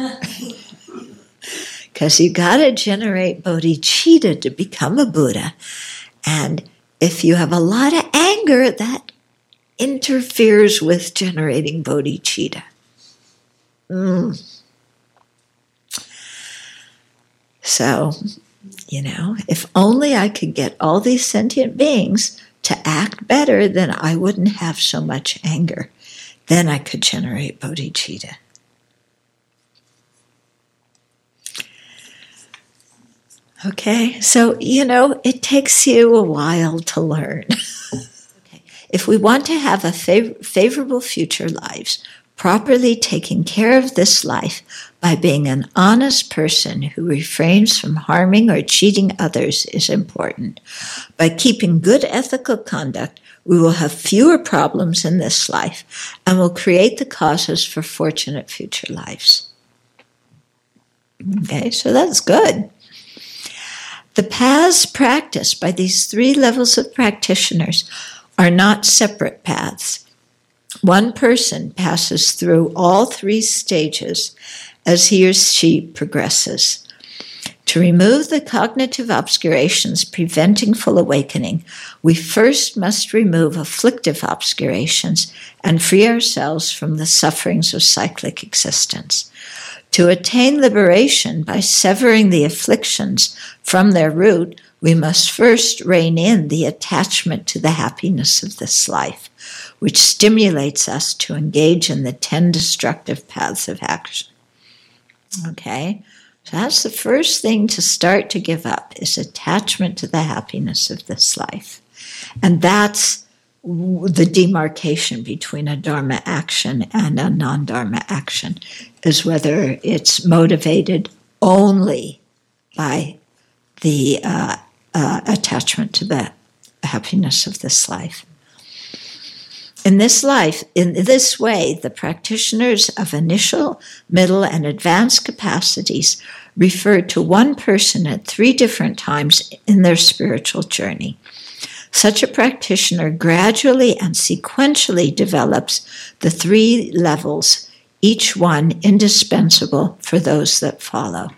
Because you got to generate bodhicitta to become a Buddha. And if you have a lot of anger, that interferes with generating bodhicitta. Mm. So you know, if only I could get all these sentient beings to act better, then I wouldn't have so much anger. Then I could generate bodhicitta. Okay, so you know, it takes you a while to learn. okay. If we want to have a fav- favorable future lives, properly taking care of this life by being an honest person who refrains from harming or cheating others is important. By keeping good ethical conduct, we will have fewer problems in this life and will create the causes for fortunate future lives. Okay, so that's good. The paths practiced by these three levels of practitioners are not separate paths. One person passes through all three stages as he or she progresses. To remove the cognitive obscurations preventing full awakening, we first must remove afflictive obscurations and free ourselves from the sufferings of cyclic existence. To attain liberation by severing the afflictions from their root, we must first rein in the attachment to the happiness of this life, which stimulates us to engage in the 10 destructive paths of action. Okay? So that's the first thing to start to give up is attachment to the happiness of this life. And that's the demarcation between a dharma action and a non-dharma action is whether it's motivated only by the uh, uh, attachment to the happiness of this life. In this life, in this way, the practitioners of initial, middle, and advanced capacities refer to one person at three different times in their spiritual journey. Such a practitioner gradually and sequentially develops the three levels, each one indispensable for those that follow.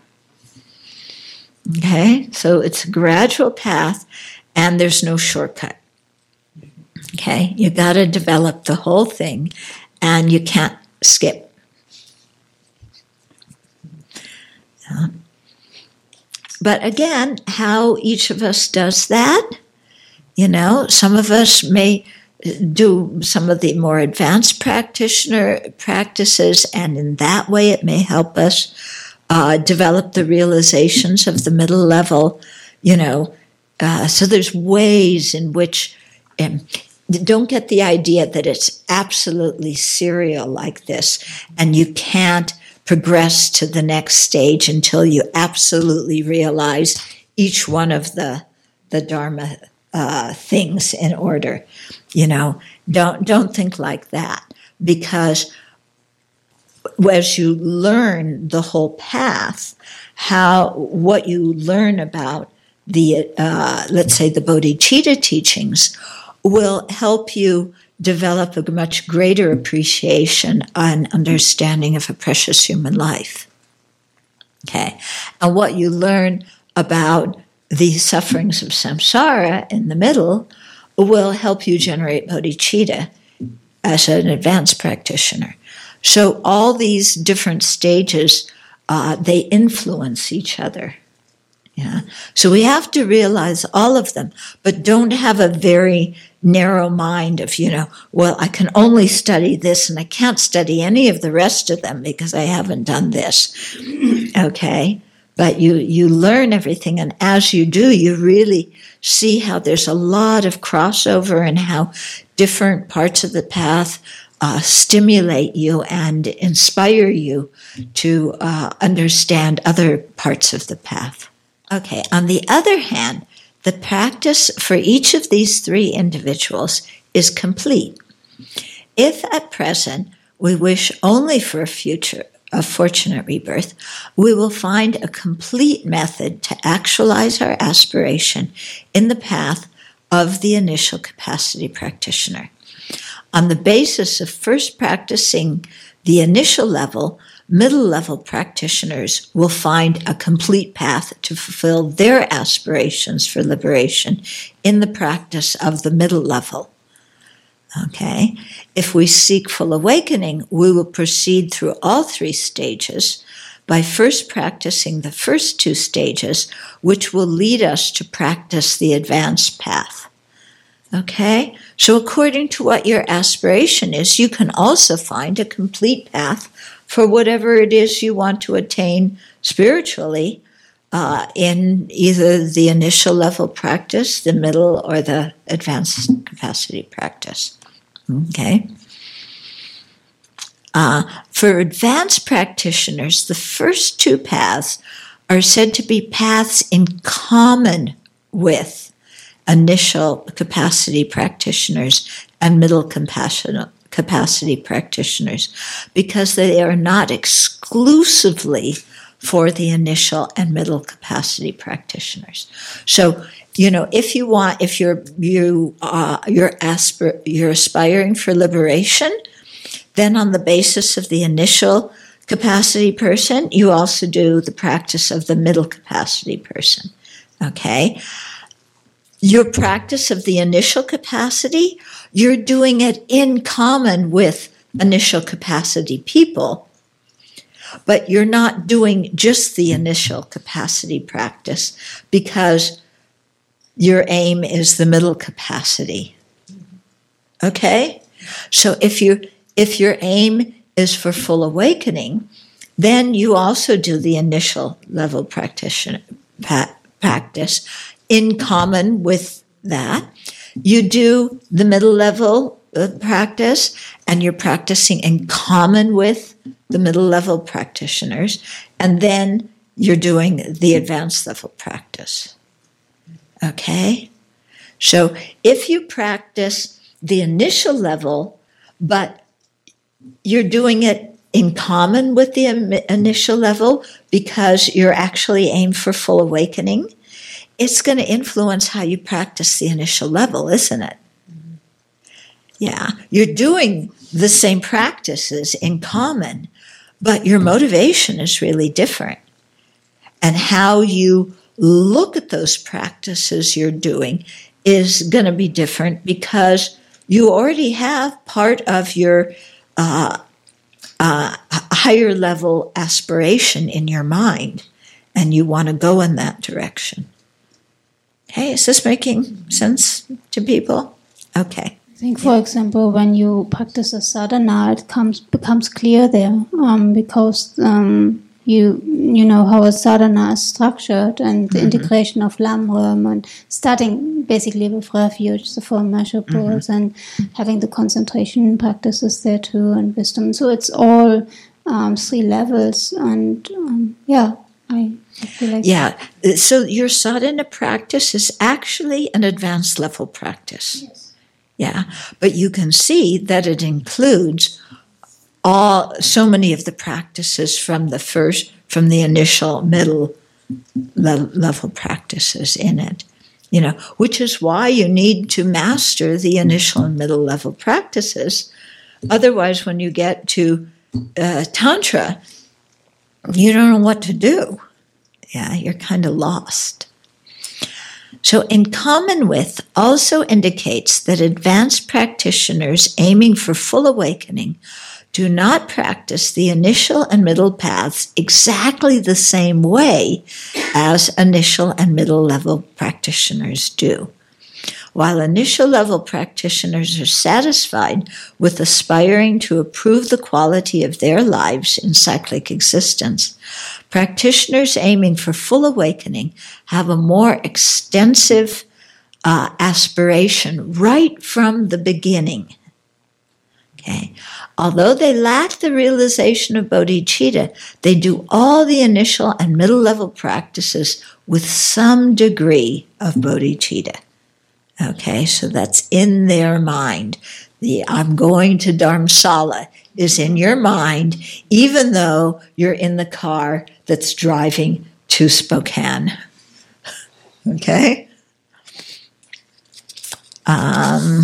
Okay, so it's a gradual path and there's no shortcut. Okay, you got to develop the whole thing and you can't skip. Uh, but again, how each of us does that, you know, some of us may do some of the more advanced practitioner practices, and in that way, it may help us uh, develop the realizations of the middle level, you know. Uh, so there's ways in which um, don't get the idea that it's absolutely serial like this and you can't progress to the next stage until you absolutely realize each one of the the dharma uh, things in order you know? Don't don't think like that because as you learn the whole path how what you learn about the uh, let's say the bodhicitta teachings will help you develop a much greater appreciation and understanding of a precious human life. Okay. And what you learn about the sufferings of samsara in the middle will help you generate bodhicitta as an advanced practitioner. So all these different stages, uh, they influence each other. Yeah. So we have to realize all of them, but don't have a very narrow mind of, you know, well, I can only study this and I can't study any of the rest of them because I haven't done this. Okay. But you, you learn everything. And as you do, you really see how there's a lot of crossover and how different parts of the path uh, stimulate you and inspire you to uh, understand other parts of the path. Okay, on the other hand, the practice for each of these three individuals is complete. If at present we wish only for a future, a fortunate rebirth, we will find a complete method to actualize our aspiration in the path of the initial capacity practitioner. On the basis of first practicing the initial level, middle level practitioners will find a complete path to fulfill their aspirations for liberation in the practice of the middle level. Okay? If we seek full awakening, we will proceed through all three stages by first practicing the first two stages, which will lead us to practice the advanced path. Okay? So, according to what your aspiration is, you can also find a complete path for whatever it is you want to attain spiritually uh, in either the initial level practice, the middle, or the advanced capacity practice. Okay? Uh, for advanced practitioners, the first two paths are said to be paths in common with initial capacity practitioners and middle compassion, capacity practitioners because they are not exclusively for the initial and middle capacity practitioners. So, you know, if you want, if you're you uh, you're aspir- you're aspiring for liberation, then on the basis of the initial capacity person, you also do the practice of the middle capacity person. Okay? Your practice of the initial capacity, you're doing it in common with initial capacity people, but you're not doing just the initial capacity practice because your aim is the middle capacity. Okay? So if you if your aim is for full awakening, then you also do the initial level practitioner pa- practice in common with that. You do the middle level practice, and you're practicing in common with the middle level practitioners, and then you're doing the advanced level practice. Okay? So if you practice the initial level, but you're doing it in common with the initial level because you're actually aimed for full awakening, it's going to influence how you practice the initial level, isn't it? Yeah, you're doing the same practices in common, but your motivation is really different. And how you look at those practices you're doing is going to be different because you already have part of your uh, uh, higher level aspiration in your mind, and you want to go in that direction. Hey, is this making sense to people? Okay. I think, for example, when you practice a sadhana, it comes becomes clear there um, because um, you you know how a sadhana is structured and the integration of lamrim and starting basically with refuge, the four measurables, and having the concentration practices there too, and wisdom. So it's all um, three levels, and um, yeah, I, I feel like Yeah. So your sadhana practice is actually an advanced level practice. Yes. Yeah. But you can see that it includes all so many of the practices from the first from the initial middle le- level practices in it. You know, which is why you need to master the initial and middle level practices. Otherwise, when you get to uh, Tantra, you don't know what to do. Yeah, you're kind of lost. So, in common with also indicates that advanced practitioners aiming for full awakening do not practice the initial and middle paths exactly the same way as initial and middle level practitioners do. While initial level practitioners are satisfied with aspiring to improve the quality of their lives in cyclic existence, practitioners aiming for full awakening have a more extensive uh, aspiration right from the beginning. Okay. Although they lack the realization of bodhicitta, they do all the initial and middle level practices with some degree of bodhicitta. Okay, so that's in their mind. The I'm going to Dharamsala is in your mind, even though you're in the car that's driving to Spokane. Okay? Um,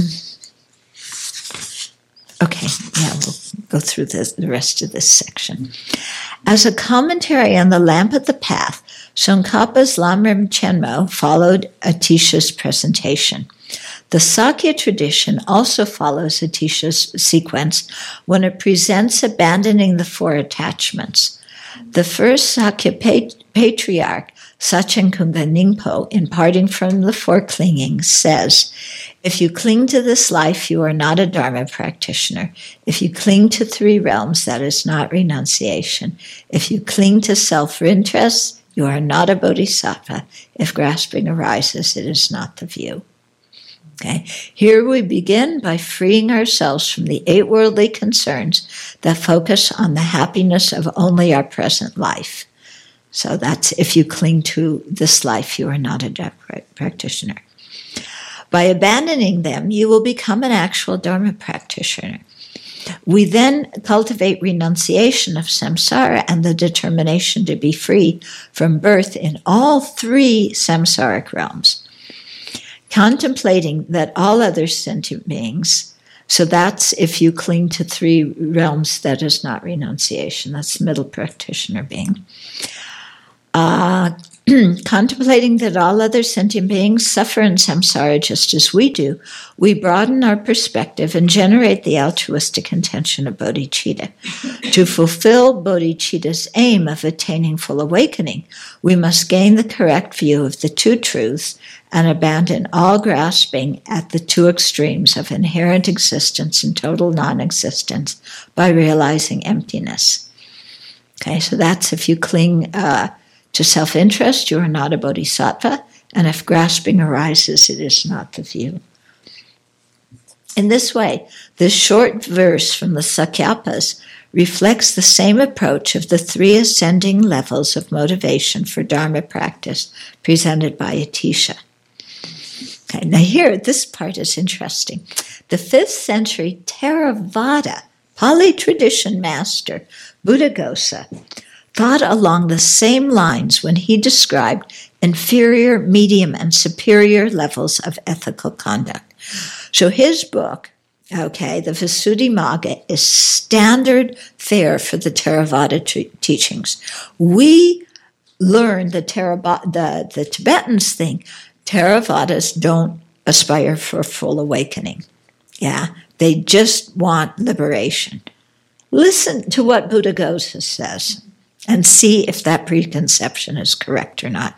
okay, yeah, we'll go through this, the rest of this section. As a commentary on the Lamp of the Path, Tsongkhapa's Lamrim Chenmo followed Atisha's presentation. The Sakya tradition also follows Atisha's sequence when it presents abandoning the four attachments. The first Sakya patriarch, Sachen Kunga Nyingpo, in parting from the four clingings, says, If you cling to this life, you are not a Dharma practitioner. If you cling to three realms, that is not renunciation. If you cling to self interest, you are not a bodhisattva. If grasping arises, it is not the view. Okay. Here we begin by freeing ourselves from the eight worldly concerns that focus on the happiness of only our present life. So that's if you cling to this life, you are not a Dharma practitioner. By abandoning them, you will become an actual Dharma practitioner. We then cultivate renunciation of samsara and the determination to be free from birth in all three samsaric realms contemplating that all other sentient beings So that's if you cling to three realms, that is not renunciation. That's middle practitioner being. Uh, contemplating that all other sentient beings suffer in samsara just as we do, we broaden our perspective and generate the altruistic intention of bodhicitta. to fulfill bodhicitta's aim of attaining full awakening, we must gain the correct view of the two truths and abandon all grasping at the two extremes of inherent existence and total non existence by realizing emptiness. Okay, so that's if you cling. Uh, to self interest, you are not a bodhisattva, and if grasping arises, it is not the view. In this way, this short verse from the Sakyapas reflects the same approach of the three ascending levels of motivation for Dharma practice presented by Atisha. Okay, now here, this part is interesting. The 5th century Theravada Pali tradition master, Buddhaghosa, thought along the same lines when he described inferior, medium, and superior levels of ethical conduct. So his book, okay, the Visuddhimagga, is standard fare for the Theravada t- teachings. We learn the, Theravada, the, the Tibetans think Theravadas don't aspire for full awakening. Yeah, they just want liberation. Listen to what Buddhaghosa says and see if that preconception is correct or not.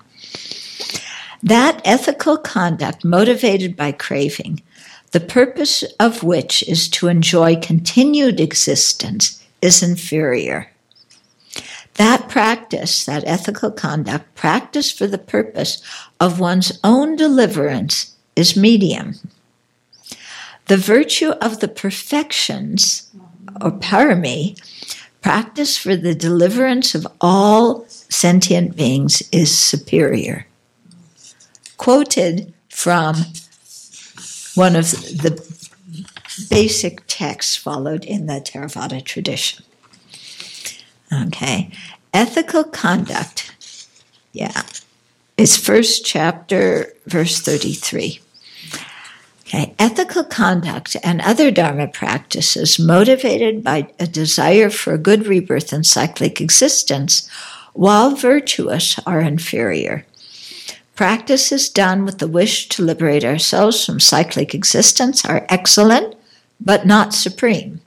That ethical conduct motivated by craving, the purpose of which is to enjoy continued existence, is inferior. That practice, that ethical conduct, practice for the purpose of one's own deliverance, is medium. The virtue of the perfections, or parami, practice for the deliverance of all sentient beings is superior. Quoted from one of the basic texts followed in the Theravada tradition. Okay, ethical conduct, yeah, is first chapter, verse 33. Okay. Ethical conduct and other Dharma practices motivated by a desire for a good rebirth and cyclic existence, while virtuous, are inferior. Practices done with the wish to liberate ourselves from cyclic existence are excellent, but not supreme.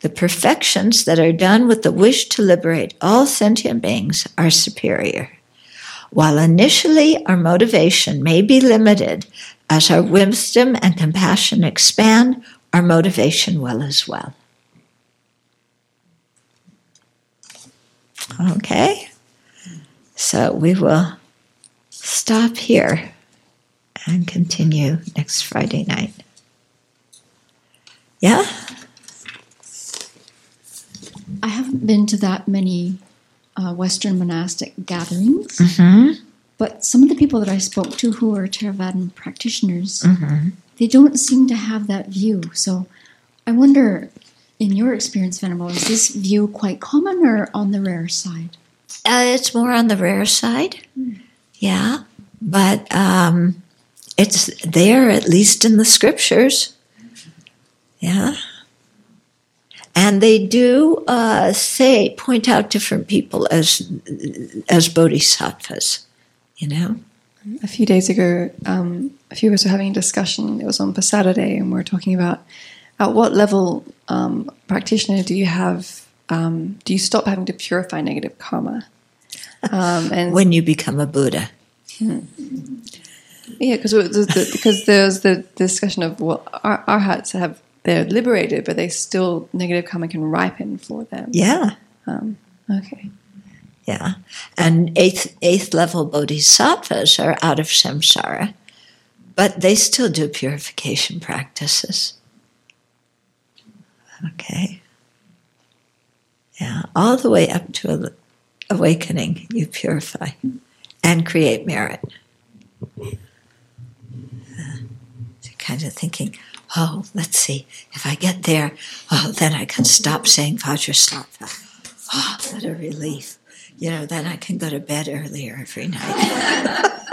The perfections that are done with the wish to liberate all sentient beings are superior. While initially our motivation may be limited, as our wisdom and compassion expand, our motivation will as well. Okay, so we will stop here and continue next Friday night. Yeah? I haven't been to that many uh, Western monastic gatherings. Mm-hmm. But some of the people that I spoke to who are Theravadan practitioners, Mm-hmm. they don't seem to have that view. So I wonder, in your experience, Venerable, is this view quite common or on the rare side? Uh, it's more on the rare side. Yeah. But um, it's there, at least in the scriptures. Yeah. And they do uh, say, point out different people as as bodhisattvas, you know? A few days ago, um, a few of us were having a discussion. It was on Posadha Day, and we were talking about at what level um, practitioner do you have? Um, do you stop having to purify negative karma? Um, and When you become a Buddha. yeah, because the, because there's the discussion of well, our, arhats have they're liberated, but they still negative karma can ripen for them. Yeah. Um, okay. Yeah. And eighth, eighth level bodhisattvas are out of samsara, but they still do purification practices. Okay. Yeah. All the way up to awakening, you purify and create merit. Uh, so kind of thinking, oh, let's see, if I get there, oh, then I can stop saying Vajrasattva. Oh, what a relief. You know, then I can go to bed earlier every night.